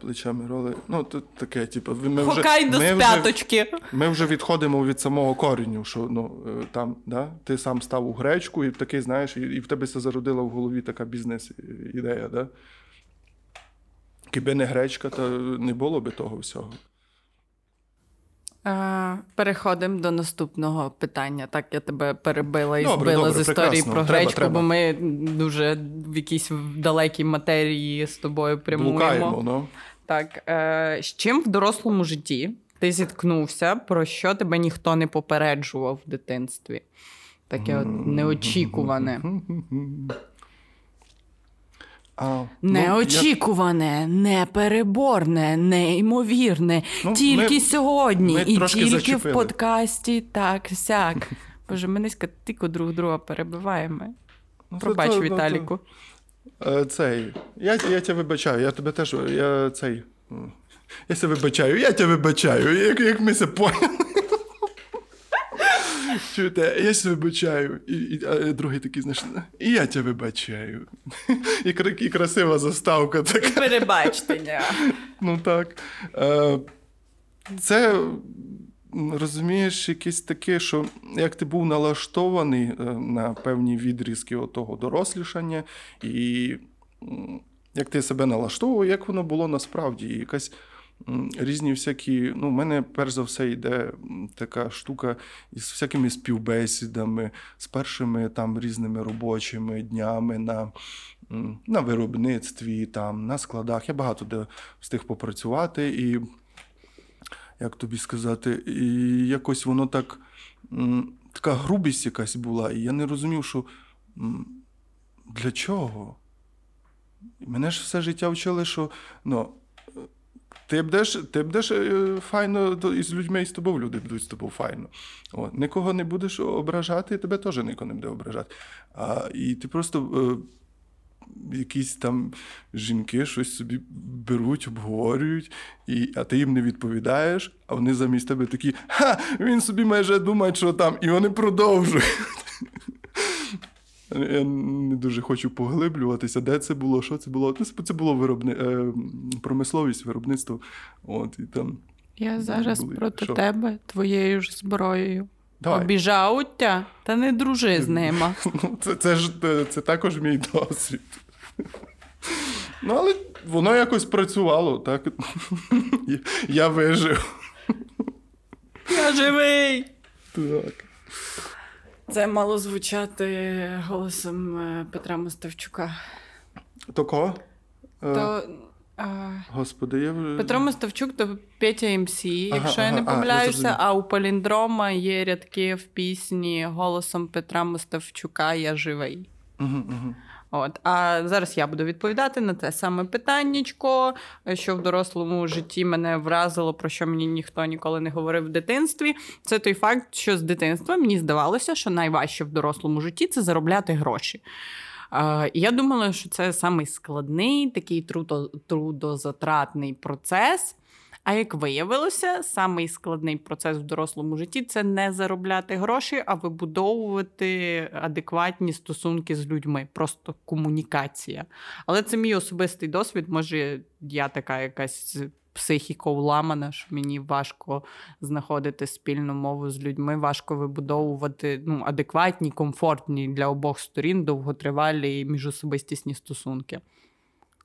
плечами роли. Ну, то таке, типу, ми вже, Хокайдо ми з вже, п'яточки. ми вже відходимо від самого кореню, що ну, е, там, да, ти сам став у гречку, і такий, знаєш, і, і в тебе це зародила в голові така бізнес-ідея, да? Якби не гречка, то не було би того всього. Е, Переходимо до наступного питання. Так, я тебе перебила і Добре, збила добре, з історії прекрасно. про Треба, гречку, треба. бо ми дуже в якійсь далекій матерії з тобою прямуємо. Блукаємо, ну. Так, е, з чим в дорослому житті ти зіткнувся, про що тебе ніхто не попереджував в дитинстві? Таке от неочікуване. [laughs] А, ну, Неочікуване, непереборне, неймовірне. Ну, тільки ми- сьогодні ми і тільки зачепили. в подкасті так сяк. [laughs] Боже, ми низько тільки друг друга перебиваємо. Ну, Пробач, то- Віталіку. Е, Цей. Я, я тебе вибачаю, я тебе теж. Я цей. Я себе вибачаю, я тебе вибачаю, як, як ми це поняли. Чуєте, я себе вибачаю. І, і, а другий такий, знаєш, і я тебе вибачаю. [laughs] І, і красива заставка така. Перебачтення. [laughs] Ну так. Е, Це, розумієш, якесь таке, що як ти був налаштований е, на певні відрізки того дорослішання, і як ти себе налаштовував, як воно було насправді. І якась різні всякі. Ну, в мене перш за все йде така штука із всякими співбесідами, з першими там різними робочими днями на, на виробництві, там, на складах. Я багато де встиг попрацювати, і як тобі сказати, і якось воно так. Така грубість якась була, і я не розумів, що для чого? Мене ж все життя вчили, що ну, ти будеш, ти будеш е, файно до- із людьми, і з тобою люди будуть з тобою файно. От. Нікого не будеш ображати, і тебе теж ніхто не буде ображати. А, і ти просто. Е, Якісь там жінки щось собі беруть, обговорюють, і, а ти їм не відповідаєш, а вони замість тебе такі, ха, він собі майже думає, що там, і вони продовжують. Я не дуже хочу поглиблюватися, де це було, що це було. Ну, Це було виробни... е, промисловість, виробництво. От, і там... Я зараз Були. проти Що? тебе твоєю ж зброєю. Обіжають тя, та не дружи з ними. [laughs] Ну, це, це ж це, це також мій досвід. Ну, але воно якось працювало, так? Я, я вижив. Я живий. Так. Це мало звучати голосом е, Петра Моставчука. То кого? Е, То Господи, я вже. Петро Мостовчук то Петя МС, якщо я ага, не я помиляюся, зрозумів. а у Паліндрома є рядки в пісні голосом Петра Мостовчука Я живий. Угу, угу. От. А зараз я буду відповідати на те саме питаннячко, що в дорослому житті мене вразило, про що мені ніхто ніколи не говорив в дитинстві. Це той факт, що з дитинства мені здавалося, що найважче в дорослому житті це заробляти гроші. Я думала, що це самий складний, такий трудозатратний процес. А як виявилося, самий складний процес в дорослому житті це не заробляти гроші, а вибудовувати адекватні стосунки з людьми, просто комунікація. Але це мій особистий досвід. Може, я така якась психіка уламана, що мені важко знаходити спільну мову з людьми, важко вибудовувати ну, адекватні, комфортні для обох сторін довготривалі міжособистісні стосунки.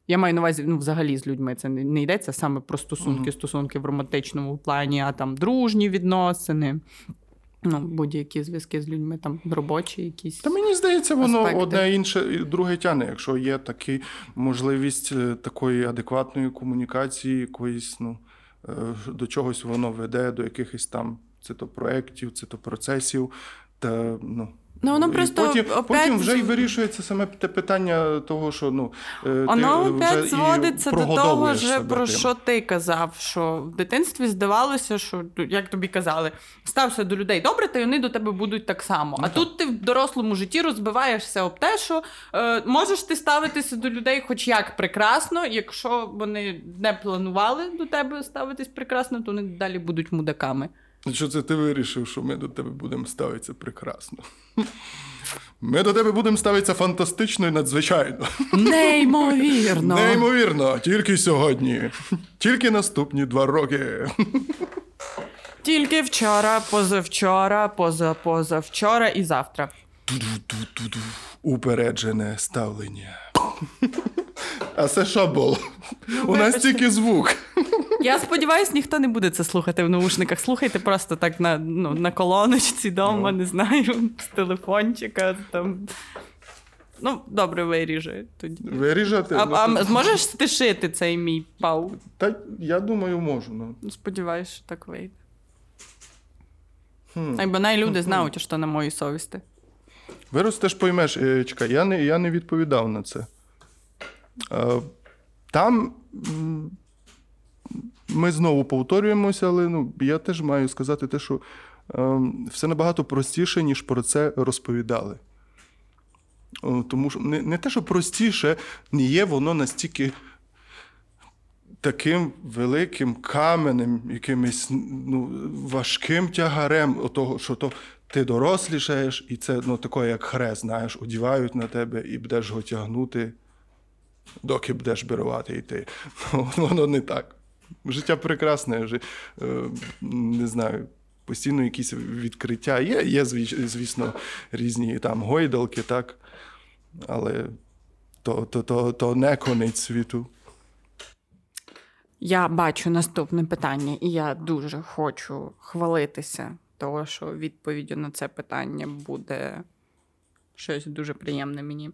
Я маю на увазі ну, взагалі з людьми. Це не йдеться саме про стосунки, mm-hmm. стосунки в романтичному плані, а там дружні відносини. Ну, будь-які зв'язки з людьми, там робочі якісь. Та мені здається, воно аспекти. одне інше друге тяне, якщо є така можливість е, такої адекватної комунікації, якоїсь, ну, е, до чогось воно веде, до якихось там це то проєктів, це то процесів. Та, ну, Ну, воно просто потім, опять... потім вже й вирішується саме те питання того, що ну е, воно ти опять вже зводиться до того, вже, про тим. що ти казав, що в дитинстві здавалося, що ну, як тобі казали, стався до людей добре, то й вони до тебе будуть так само. Ну, а так. тут ти в дорослому житті розбиваєшся об те, що е, можеш ти ставитися до людей, хоч як прекрасно, якщо вони не планували до тебе ставитись прекрасно, то вони далі будуть мудаками. Що це ти вирішив, що ми до тебе будемо ставитися прекрасно? Ми до тебе будемо ставитися фантастично і надзвичайно. Неймовірно. Неймовірно, тільки сьогодні, тільки наступні два роки. Тільки вчора, позавчора, позапозавчора і завтра. Упереджене ставлення. А це що було? Ну, У нас тільки звук. Я сподіваюся, ніхто не буде це слухати в наушниках. Слухайте просто так на ну, на колоночці вдома, ну. не знаю, з телефончика. там. Ну, добре, виріже тоді. Виріжати? А, ну, а зможеш стишити цей мій пау? Та я думаю, можу. Ну. Сподіваюсь, що так вийде. Хм. Бо люди знають, що на моїй совісті. Виростеш, поймеш, е, чекай, я не я не відповідав на це. Е, там ми знову повторюємося, але ну, я теж маю сказати те, що ем, все набагато простіше, ніж про це розповідали. Тому що не, не те, що простіше, не є воно настільки. Таким великим каменем, якимось ну, важким тягарем, того, що то ти дорослішаєш, і це ну, таке, як хрест, знаєш, одівають на тебе і будеш його тягнути доки будеш бірувати йти. [laughs] Воно не так. Життя прекрасне, е, не знаю, постійно якісь відкриття. Є, є, звісно, різні там гойдалки, так? але то, то, то, то не конець світу. Я бачу наступне питання, і я дуже хочу хвалитися, того, що відповіддю на це питання буде щось дуже приємне мені.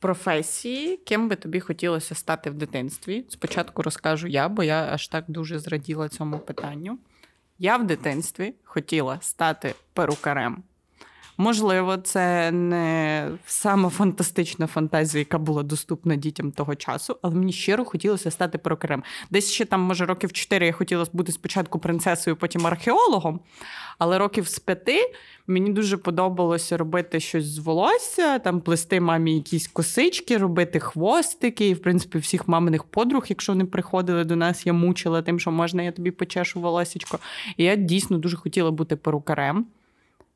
Професії, ким би тобі хотілося стати в дитинстві? Спочатку розкажу я, бо я аж так дуже зраділа цьому питанню. Я в дитинстві хотіла стати перукарем. Можливо, це не сама фантастична фантазія, яка була доступна дітям того часу, але мені щиро хотілося стати перукарем. Десь ще там, може, років чотири я хотіла бути спочатку принцесою, потім археологом. Але років з п'яти мені дуже подобалося робити щось з волосся, там плести мамі якісь косички, робити хвостики. І, в принципі, всіх маминих подруг, якщо вони приходили до нас, я мучила тим, що можна, я тобі почешу волосечко. І я дійсно дуже хотіла бути перукарем.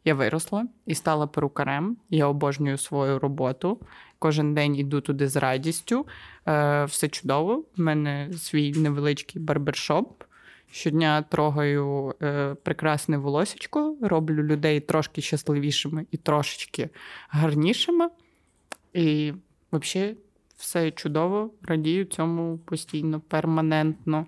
Я виросла і стала перукарем. Я обожнюю свою роботу. Кожен день іду туди з радістю. Е, Все чудово. У мене свій невеличкий барбершоп. Щодня трогаю е, прекрасне волосечко, роблю людей трошки щасливішими і трошечки гарнішими. І взагалі все чудово, радію цьому постійно, перманентно.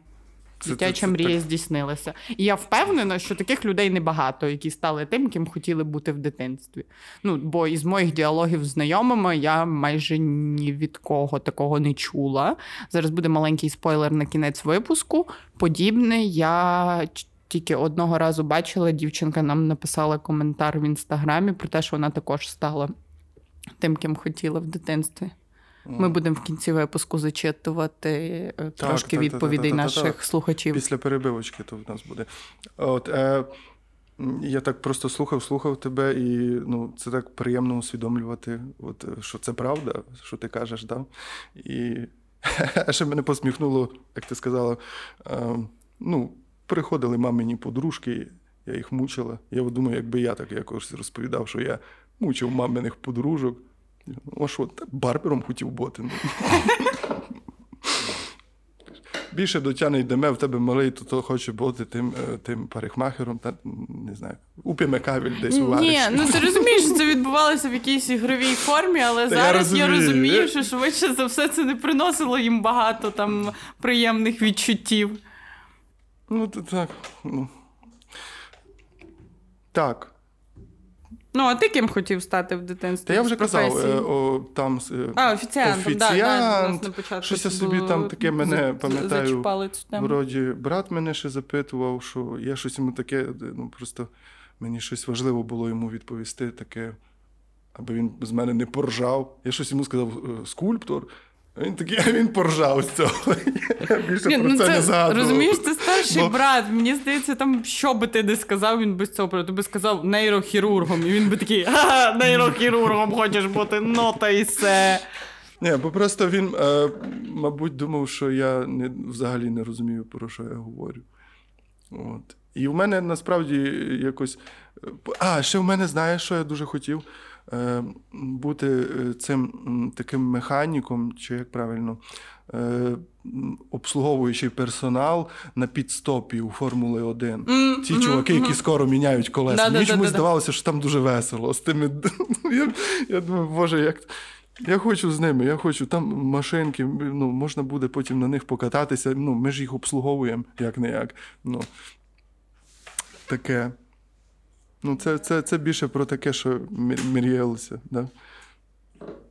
Дитяча мрія здійснилася. І я впевнена, що таких людей небагато, які стали тим, ким хотіли бути в дитинстві. Ну, бо із моїх діалогів з знайомими я майже ні від кого такого не чула. Зараз буде маленький спойлер на кінець випуску. Подібне я. Тільки одного разу бачила, дівчинка нам написала коментар в інстаграмі про те, що вона також стала тим, ким хотіли в дитинстві. Ми будемо в кінці випуску зачитувати е, трошки так, так, відповідей так, так, наших так. слухачів. Після перебивочки то в нас буде. От, е, я так просто слухав, слухав тебе, і ну, це так приємно усвідомлювати, от, е, що це правда, що ти кажеш, да? І [laughs] ще мене посміхнуло, як ти сказала. Е, ну, приходили мамині подружки, я їх мучила. Я думаю, якби я так якось розповідав, що я мучив маминих подружок. А що, барбером хотів бути. Ну. Більше до тяни йдеме, в тебе малий, то, то хоче бути тим, е, тим парикмахером, та не знаю, уп'яме кавель десь у Ні, ну ти розумієш, що це відбувалося в якійсь ігровій формі, але Та зараз я розумію. розумію, що швидше за все це не приносило їм багато там приємних відчуттів. Ну, то так. Ну. Так. Ну, а ти ким хотів стати в дитинстві? Та я вже казав, е, о, там е, А, офіціантом, да, да, офіціант. початку Щось я собі було- там таке мене, пам'ятаю. Вроді, брат мене ще запитував, що я щось йому таке, ну просто мені щось важливо було йому відповісти таке, аби він з мене не поржав. Я щось йому сказав, «Е, скульптор. Він такий, а він поржав з цього. [laughs] Я більше Ні, про ну це, це, не згадував. розумієш, ти старший Бо- брат. Мені здається, там що би ти не сказав, він без цього. Ти би сказав нейрохірургом, і він би такий, ха, нейрохірургом хочеш бути, ну та й все. Ні, бо просто він, е, мабуть, думав, що я не, взагалі не розумію, про що я говорю. От. І в мене насправді якось. е, А, ще в мене, знаєш, що я дуже хотів? Е, бути е, цим таким механіком, чи як правильно, е, м, обслуговуючий персонал на підстопі у Формули 1. М, Ті мгм, чуваки, мгм. які скоро міняють колеса. Мені чомусь здавалося, що там дуже весело. З тими... [laughs] я, я думаю, боже, як. Я хочу з ними, я хочу там машинки, ну, можна буде потім на них покататися. Ну, ми ж їх обслуговуємо як не як. Ну, таке. Ну, це, це, це більше про таке, що мріялося, да?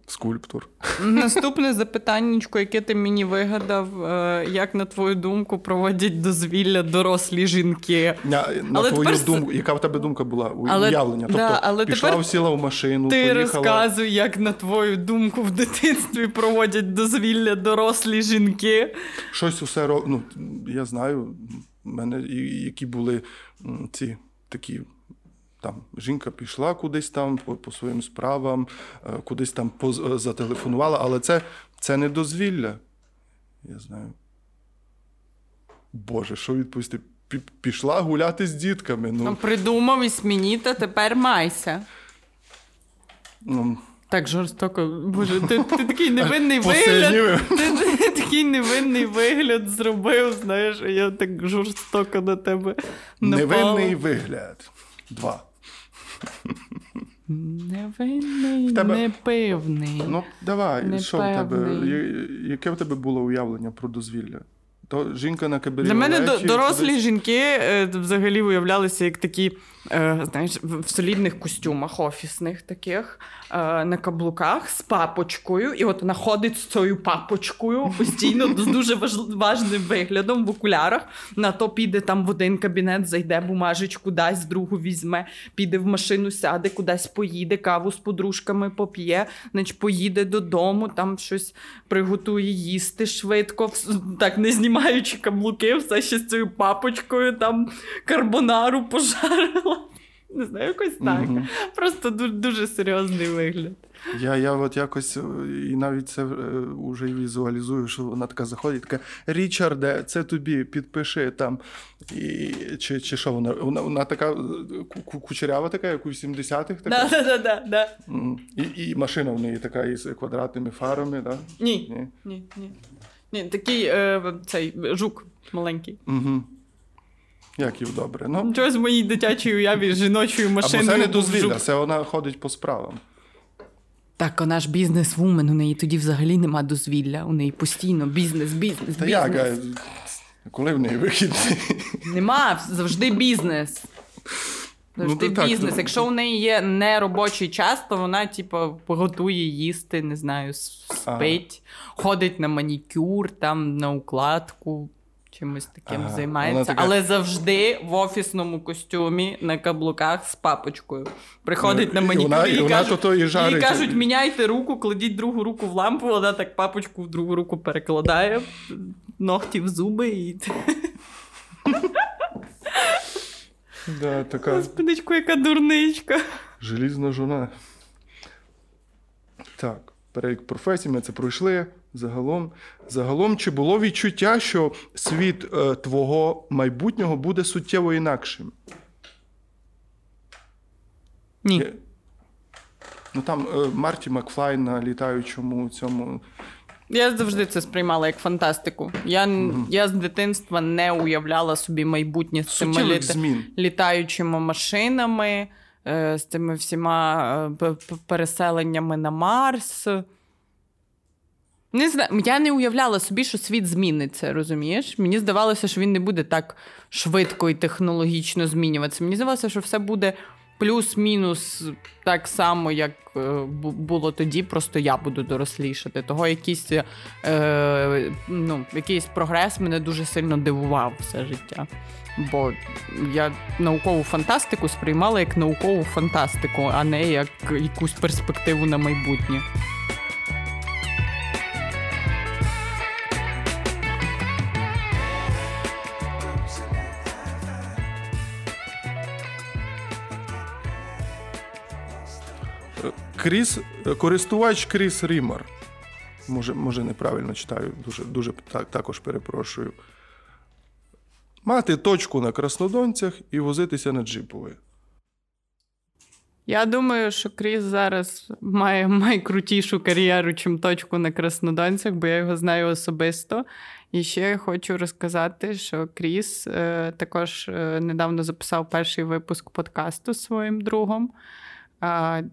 Скульптор. Наступне запитаннячко, яке ти мені вигадав, е, як на твою думку проводять дозвілля дорослі жінки. На, на Але твою тепер думку, яка в тебе думка була? Але- Уявлення. Тобто да, але пішла, тепер сіла в машину, Ти поїхала. розказуй, як на твою думку в дитинстві проводять дозвілля дорослі жінки. Щось усе ну, я знаю, в мене які були ці такі. Там жінка пішла кудись там по, по своїм справам, е, кудись там поз- е, зателефонувала, але це, це не дозвілля. Я знаю. Боже, що відповісти? Пішла гуляти з дітками. Ну, Ну, придумав і смініта, тепер майся. ну, Так жорстоко. Боже, ти, ти такий [laughs] невинний вигляд. Ти, ти такий невинний вигляд зробив, знаєш, я так жорстоко на тебе напала. Невинний вигляд. Два. Невинний, тебе- непевний. Ну, давай, що в тебе? Яке в тебе було уявлення про дозвілля? То жінка на кабелі. Для мене до- дорослі жінки е, взагалі уявлялися як такі, знаєш, в солідних костюмах офісних таких, е, на каблуках з папочкою. І от вона ходить з цією папочкою постійно з дуже важ- важним виглядом в окулярах. На то піде там в один кабінет, зайде бумажечку, дасть, другу візьме, піде в машину, сяде, кудись поїде, каву з подружками поп'є, значить поїде додому, там щось приготує їсти швидко, так не знімаючи каблуки, все ще з цією папочкою, там карбонару пожарила. Не знаю, якось так. Мгм. Просто дуже, дуже серйозний вигляд. Я, я от якось е, і навіть це вже і візуалізую, що вона така заходить, така Річарде, це тобі, підпиши там. І, чи, чи що вона? Вона, вона така е, кучерява, така, як у 70-х. Така. Да, да, да. І, і машина в неї така із квадратними фарами, да? Ні. Ні. Ні, ні. Ні, такий е, цей жук маленький. Угу. Як їв добре. Ну, Чогось в моїй дитячій уяві з жіночою або машиною. це не дозвілля, це вона ходить по справам. Так, вона ж бізнес-вумен, у неї тоді взагалі нема дозвілля. У неї постійно бізнес, бізнес, Та бізнес. як? Коли в неї вихідний? Нема, завжди бізнес. Завжди Ну, то так, бізнес. то- Якщо у неї є неробочий час, то вона, типу, готує їсти, не знаю, с- Ага. спить, ходить на манікюр, там, на укладку. Чимось таким Ага, займається, така- але завжди в офісному костюмі на каблуках з папочкою. Приходить Ну, на і манікюр вона- і, і вона кажуть, і їй жарить. кажуть, міняйте руку, кладіть другу руку в лампу, вона так папочку в другу руку перекладає, ногті в зуби і Да, така господичку, яка дурничка. желізна жона. Так, перелік професій, ми це пройшли. Загалом, загалом, чи було відчуття, що світ е, твого майбутнього буде суттєво інакшим? Ні. Є- Ну там е, Марті Макфлай на літаючому цьому. Я завжди це сприймала як фантастику. Я, н- я з дитинства не уявляла собі майбутнє з цими літа- змін. літаючими машинами, е, з цими всіма е, переселеннями на Марс. Не знаю, я не уявляла собі, що світ зміниться, розумієш? Мені здавалося, що він не буде так швидко і технологічно змінюватися. Мені здавалося, що все буде плюс-мінус так само, як е, було тоді, просто я буду дорослішати. Того якийсь, е, ну, якийсь прогрес мене дуже сильно дивував все життя. Бо я наукову фантастику сприймала як наукову фантастику, а не як якусь перспективу на майбутнє. Кріс, е, користувач Кріс Рімер. Може, може, неправильно читаю, дуже, дуже так, також перепрошую. Мати точку на краснодонцях і возитися на джипові. Я думаю, що Кріс зараз має найкрутішу кар'єру, чим точку на Краснодонцях, бо я його знаю особисто. І ще хочу розказати, що Кріс е, також е, недавно записав перший випуск подкасту з своїм другом. Е,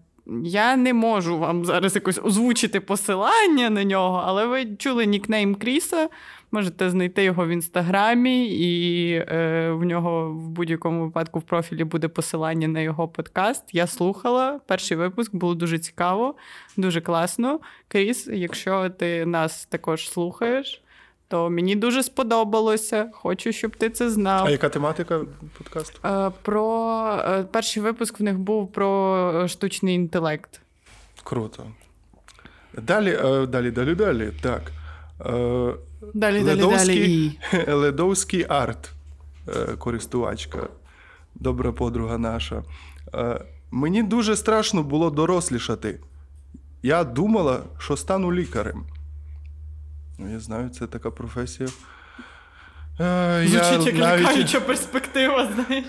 я не можу вам зараз якось озвучити посилання на нього, але ви чули нікнейм Кріса. Можете знайти його в інстаграмі, і е, в нього в будь-якому випадку в профілі буде посилання на його подкаст. Я слухала перший випуск, було дуже цікаво, дуже класно. Кріс, якщо ти нас також слухаєш, то мені дуже сподобалося. Хочу, щоб ти це знав. А яка тематика подкасту? Е, Про е, перший випуск в них був про штучний інтелект. Круто. Далі, е, далі, далі, далі. Так. Е, Далі, далі, Ледовський, далі. І... [laughs] Ледовський арт, е, користувачка, добра подруга наша. Е, Мені дуже страшно було дорослішати. Я думала, що стану лікарем. Ну, Я знаю, це така професія. Е, Звучить як навіть- лякаюча перспектива, знаєш.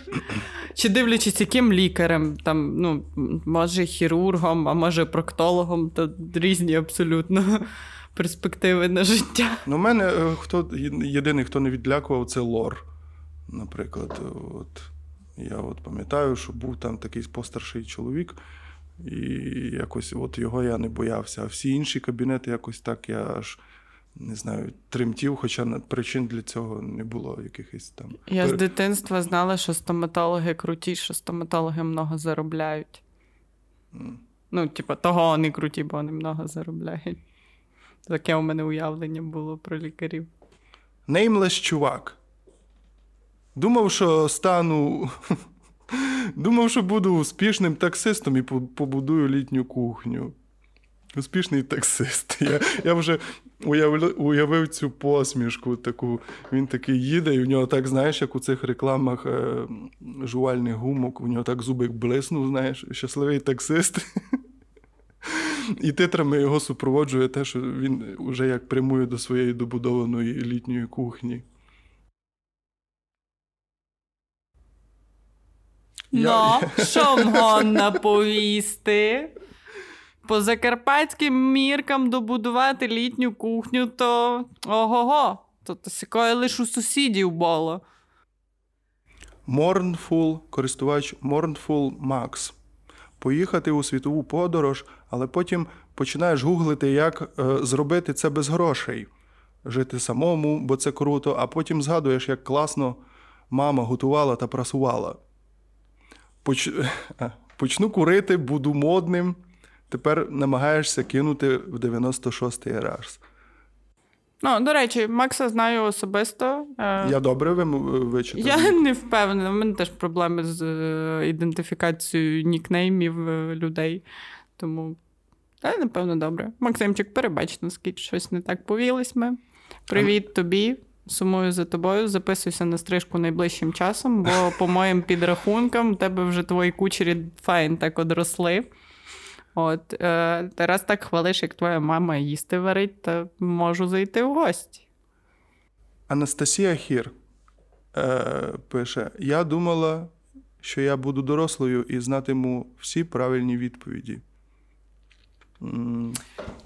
Чи дивлячись, яким лікарем, там, ну, може хірургом, а може проктологом, то різні абсолютно перспективи на життя. Ну, мене е, хто, єдиний, хто не відлякував, це лор. Наприклад, от, я от пам'ятаю, що був там такий постарший чоловік, і якось от його я не боявся. А всі інші кабінети якось так я аж не знаю, тремтів, хоча причин для цього не було якихось там. Я з дитинства знала, що стоматологи круті, що стоматологи много заробляють. М. Ну, типа, того вони круті, бо вони много заробляють. Таке у мене уявлення було про лікарів. Nameless чувак. Думав, що стану. [laughs] Думав, що буду успішним таксистом і побудую літню кухню. Успішний таксист. [laughs] Я, я вже уявив, уявив цю посмішку таку. Він такий їде, і в нього так, знаєш, як у цих рекламах е, жувальних гумок, у нього так зубик блиснув, знаєш, щасливий таксист. [laughs] І титрами його супроводжує те, що він вже як прямує до своєї добудованої літньої кухні. Я- Ну, що можна повісти? По закарпатським міркам добудувати літню кухню, то ого-го, то такое лише у сусідів було. Mournful, користувач Mournful Max. Поїхати у світову подорож, але потім починаєш гуглити, як е, зробити це без грошей. Жити самому, бо це круто, а потім згадуєш, як класно мама готувала та прасувала. Поч... [laughs] Почну курити, буду модним. Тепер намагаєшся кинути в 96-й раз. Ну, до речі, Макса знаю особисто. Е, я добре вичитав? Я не впевнена. У мене теж проблеми з е, ідентифікацією нікнеймів е, людей. Тому, та, напевно, добре. Максимчик, перебач, наскільки щось не так повілись ми. Привіт тобі. Сумую за тобою, записуйся на стрижку найближчим часом, бо, по моїм [laughs] підрахункам, у тебе вже твої кучері файн так одросли. От, е, Ти раз так хвалиш, як твоя мама їсти варить, то можу зайти в гості. Анастасія Хір е, пише: Я думала, що я буду дорослою і знатиму всі правильні відповіді.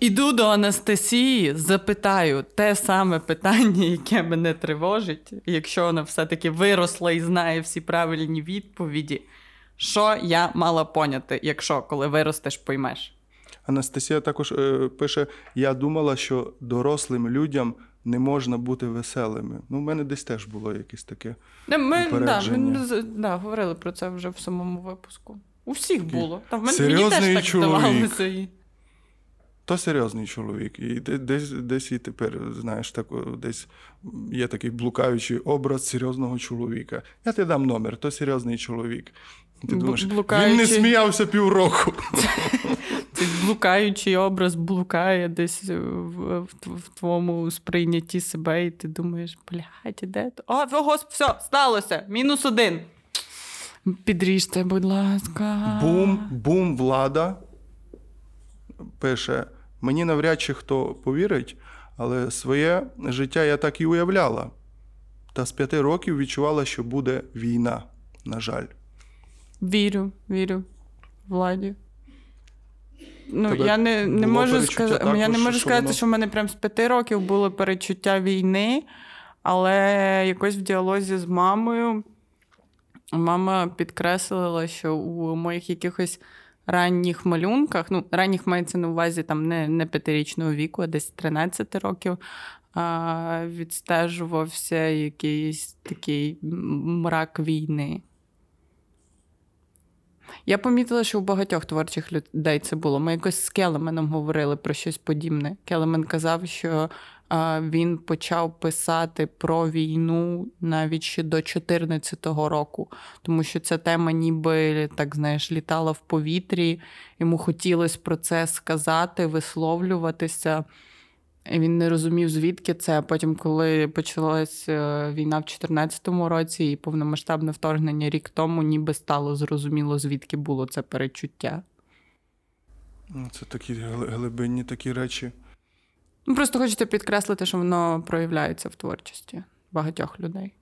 Іду до Анастасії, запитаю те саме питання, яке мене тривожить, якщо вона все-таки виросла і знає всі правильні відповіді. Що я мала поняти, якщо коли виростеш, поймеш? Анастасія також е, пише: я думала, що дорослим людям не можна бути веселими. Ну, в мене десь теж було якесь таке. Ми, да, ми да, говорили про це вже в самому випуску. У всіх було. Та в мене мені теж так здавалося. То серйозний чоловік. І десь десь і тепер, знаєш, так, десь є такий блукаючий образ серйозного чоловіка. Я ти дам номер, то серйозний чоловік. Ти думаєш, Блукаючий... Він не сміявся півроку. Цей блукаючий образ блукає десь в, в, в твоєму сприйнятті себе, і ти думаєш, блядь, де то? О, господи, все, сталося. Мінус один. Підріжте, будь ласка. Бум, бум, влада. Пише: мені навряд чи хто повірить, але своє життя я так і уявляла. Та з п'яти років відчувала, що буде війна, на жаль. Вірю, вірю владі. Ну, Я не не можу сказати, я не можу сказати, воно... що в мене прям з п'яти років було перечуття війни, але якось в діалозі з мамою мама підкреслила, що у моїх якихось ранніх малюнках, ну, ранніх мається на увазі там не не п'ятирічного віку, а десь 13 років, а, відстежувався якийсь такий мрак війни. Я помітила, що у багатьох творчих людей це було. Ми якось з Келеменом говорили про щось подібне. Келемен казав, що він почав писати про війну навіть ще до 2014 року, тому що ця тема, ніби так знаєш, літала в повітрі. Йому хотілося про це сказати, висловлюватися. І Він не розумів, звідки це. А потім, коли почалась е, війна в 2014 році і повномасштабне вторгнення рік тому, ніби стало зрозуміло, звідки було це перечуття. Ну, це такі глибинні такі речі. Ну, Просто хочеться підкреслити, що воно проявляється в творчості багатьох людей.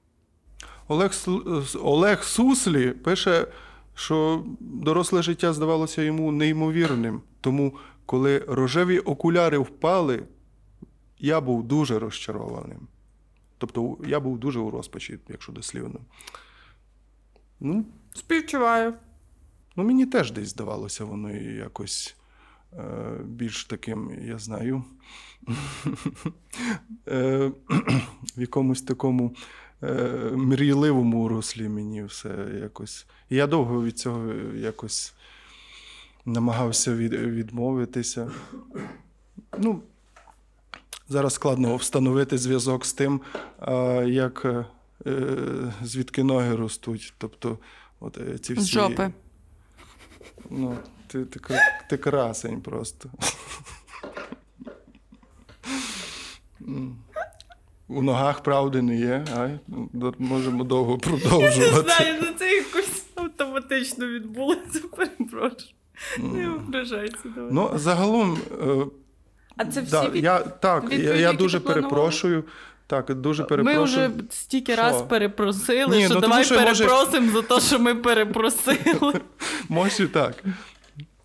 Олег Олег Суслі пише, що доросле життя здавалося йому неймовірним. Тому, коли рожеві окуляри впали я був дуже розчарованим. Тобто я був дуже у розпачі, якщо дослівно. Ну, Співчуваю. Ну, мені теж десь здавалося, воно якось е, більш таким, я знаю, [laughs] е, в якомусь такому е, мрійливому руслі мені все якось. І я довго від цього якось намагався від, відмовитися. Ну, Зараз складно встановити зв'язок з тим, як е, звідки ноги ростуть. Тобто, от е, ці всі... З жопи. Ну, ти, ти, ти красень просто. У ногах правди не є, а можемо довго продовжувати. Я не знаю, ну це якось автоматично відбулося, [laughs] перепрошую. Не ображайся. Ну, загалом. А це всі да, від... я, Так, я я дуже перепрошую. Так, дуже перепрошую. Ми вже стільки що? раз перепросили, Ні, що ну, давай тому, що перепросимо може... за те, що ми перепросили. [laughs] Може так.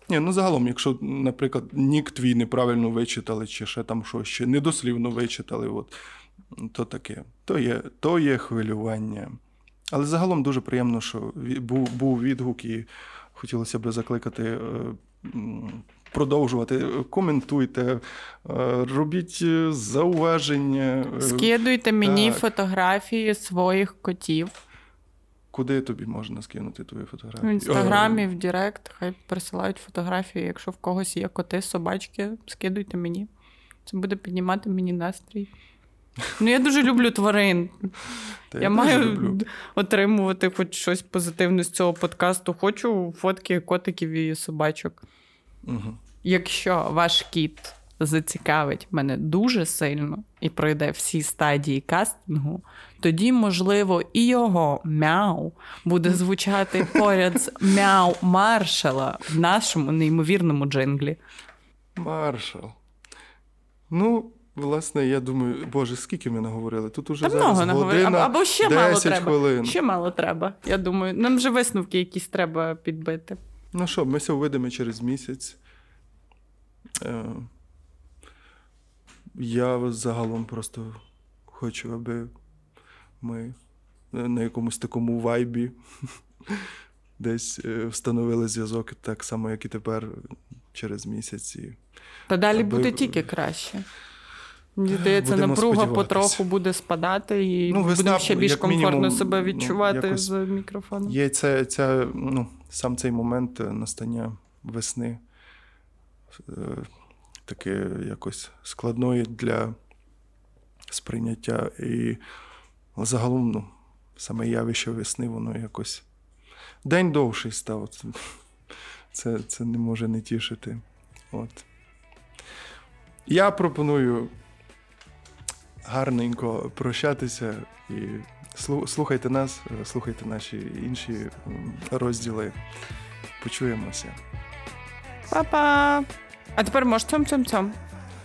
Ні, ну загалом, якщо, наприклад, нік твій неправильно вичитали, чи ще там щось ще недослівно вичитали, от, то таке. То є то є хвилювання. Але загалом дуже приємно, що був був відгук, і хотілося б закликати е, продовжувати. Коментуйте, е, робіть е, зауваження. Е, Скидуйте мені так. фотографії своїх котів. Куди тобі можна скинути твої фотографії? В інстаграмі, в Директ, хай присилають фотографії. Якщо в когось є коти, собачки, скидуйте мені. Це буде піднімати мені настрій. Ну, я дуже люблю тварин. Та Я теж маю люблю. отримувати хоч щось позитивне з цього подкасту. Хочу фотки котиків і собачок. Угу. Якщо ваш кіт зацікавить мене дуже сильно і пройде всі стадії кастингу, тоді, можливо, і його мяу буде звучати поряд з мяу маршала в нашому неймовірному джинглі. Маршал. Ну, власне, я думаю, боже, скільки ми наговорили? Тут уже Та зараз много наговорили. Або, ще 10 мало треба. хвилин. Ще мало треба. Я думаю, нам же висновки якісь треба підбити. Ну що, ми ся увидимо через місяць. Е, я загалом просто хочу, аби ми на якомусь такому вайбі [laughs] десь е, встановили зв'язок так само, як і тепер через місяць. І Та далі Аби- буде тільки краще. Мені здається, Будемо напруга потроху буде спадати, і Ну, будемо ще більш комфортно мінімум, себе ну, відчувати якось з мікрофоном. Є ця, ця, ну, сам цей момент е, настання весни е, таке якось складної для сприйняття. І загалом, ну, саме явище весни, воно якось. День довший став. [laughs] Це, це, не може не тішити. От. Я пропоную гарненько прощатися і слухайте нас, е, слухайте наші інші розділи. Почуємося. Па-па! А тепер можеш цьом цьом цьом.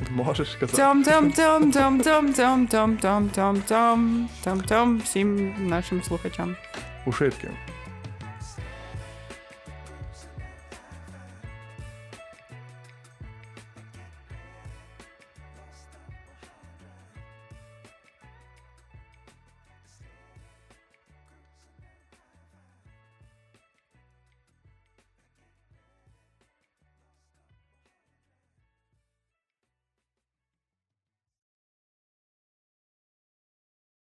Можеш казати? Цьом цьом цьом цьом цьом цьом цьом цьом цьом цьом цьом цьом всім нашим слухачам. Ушитки.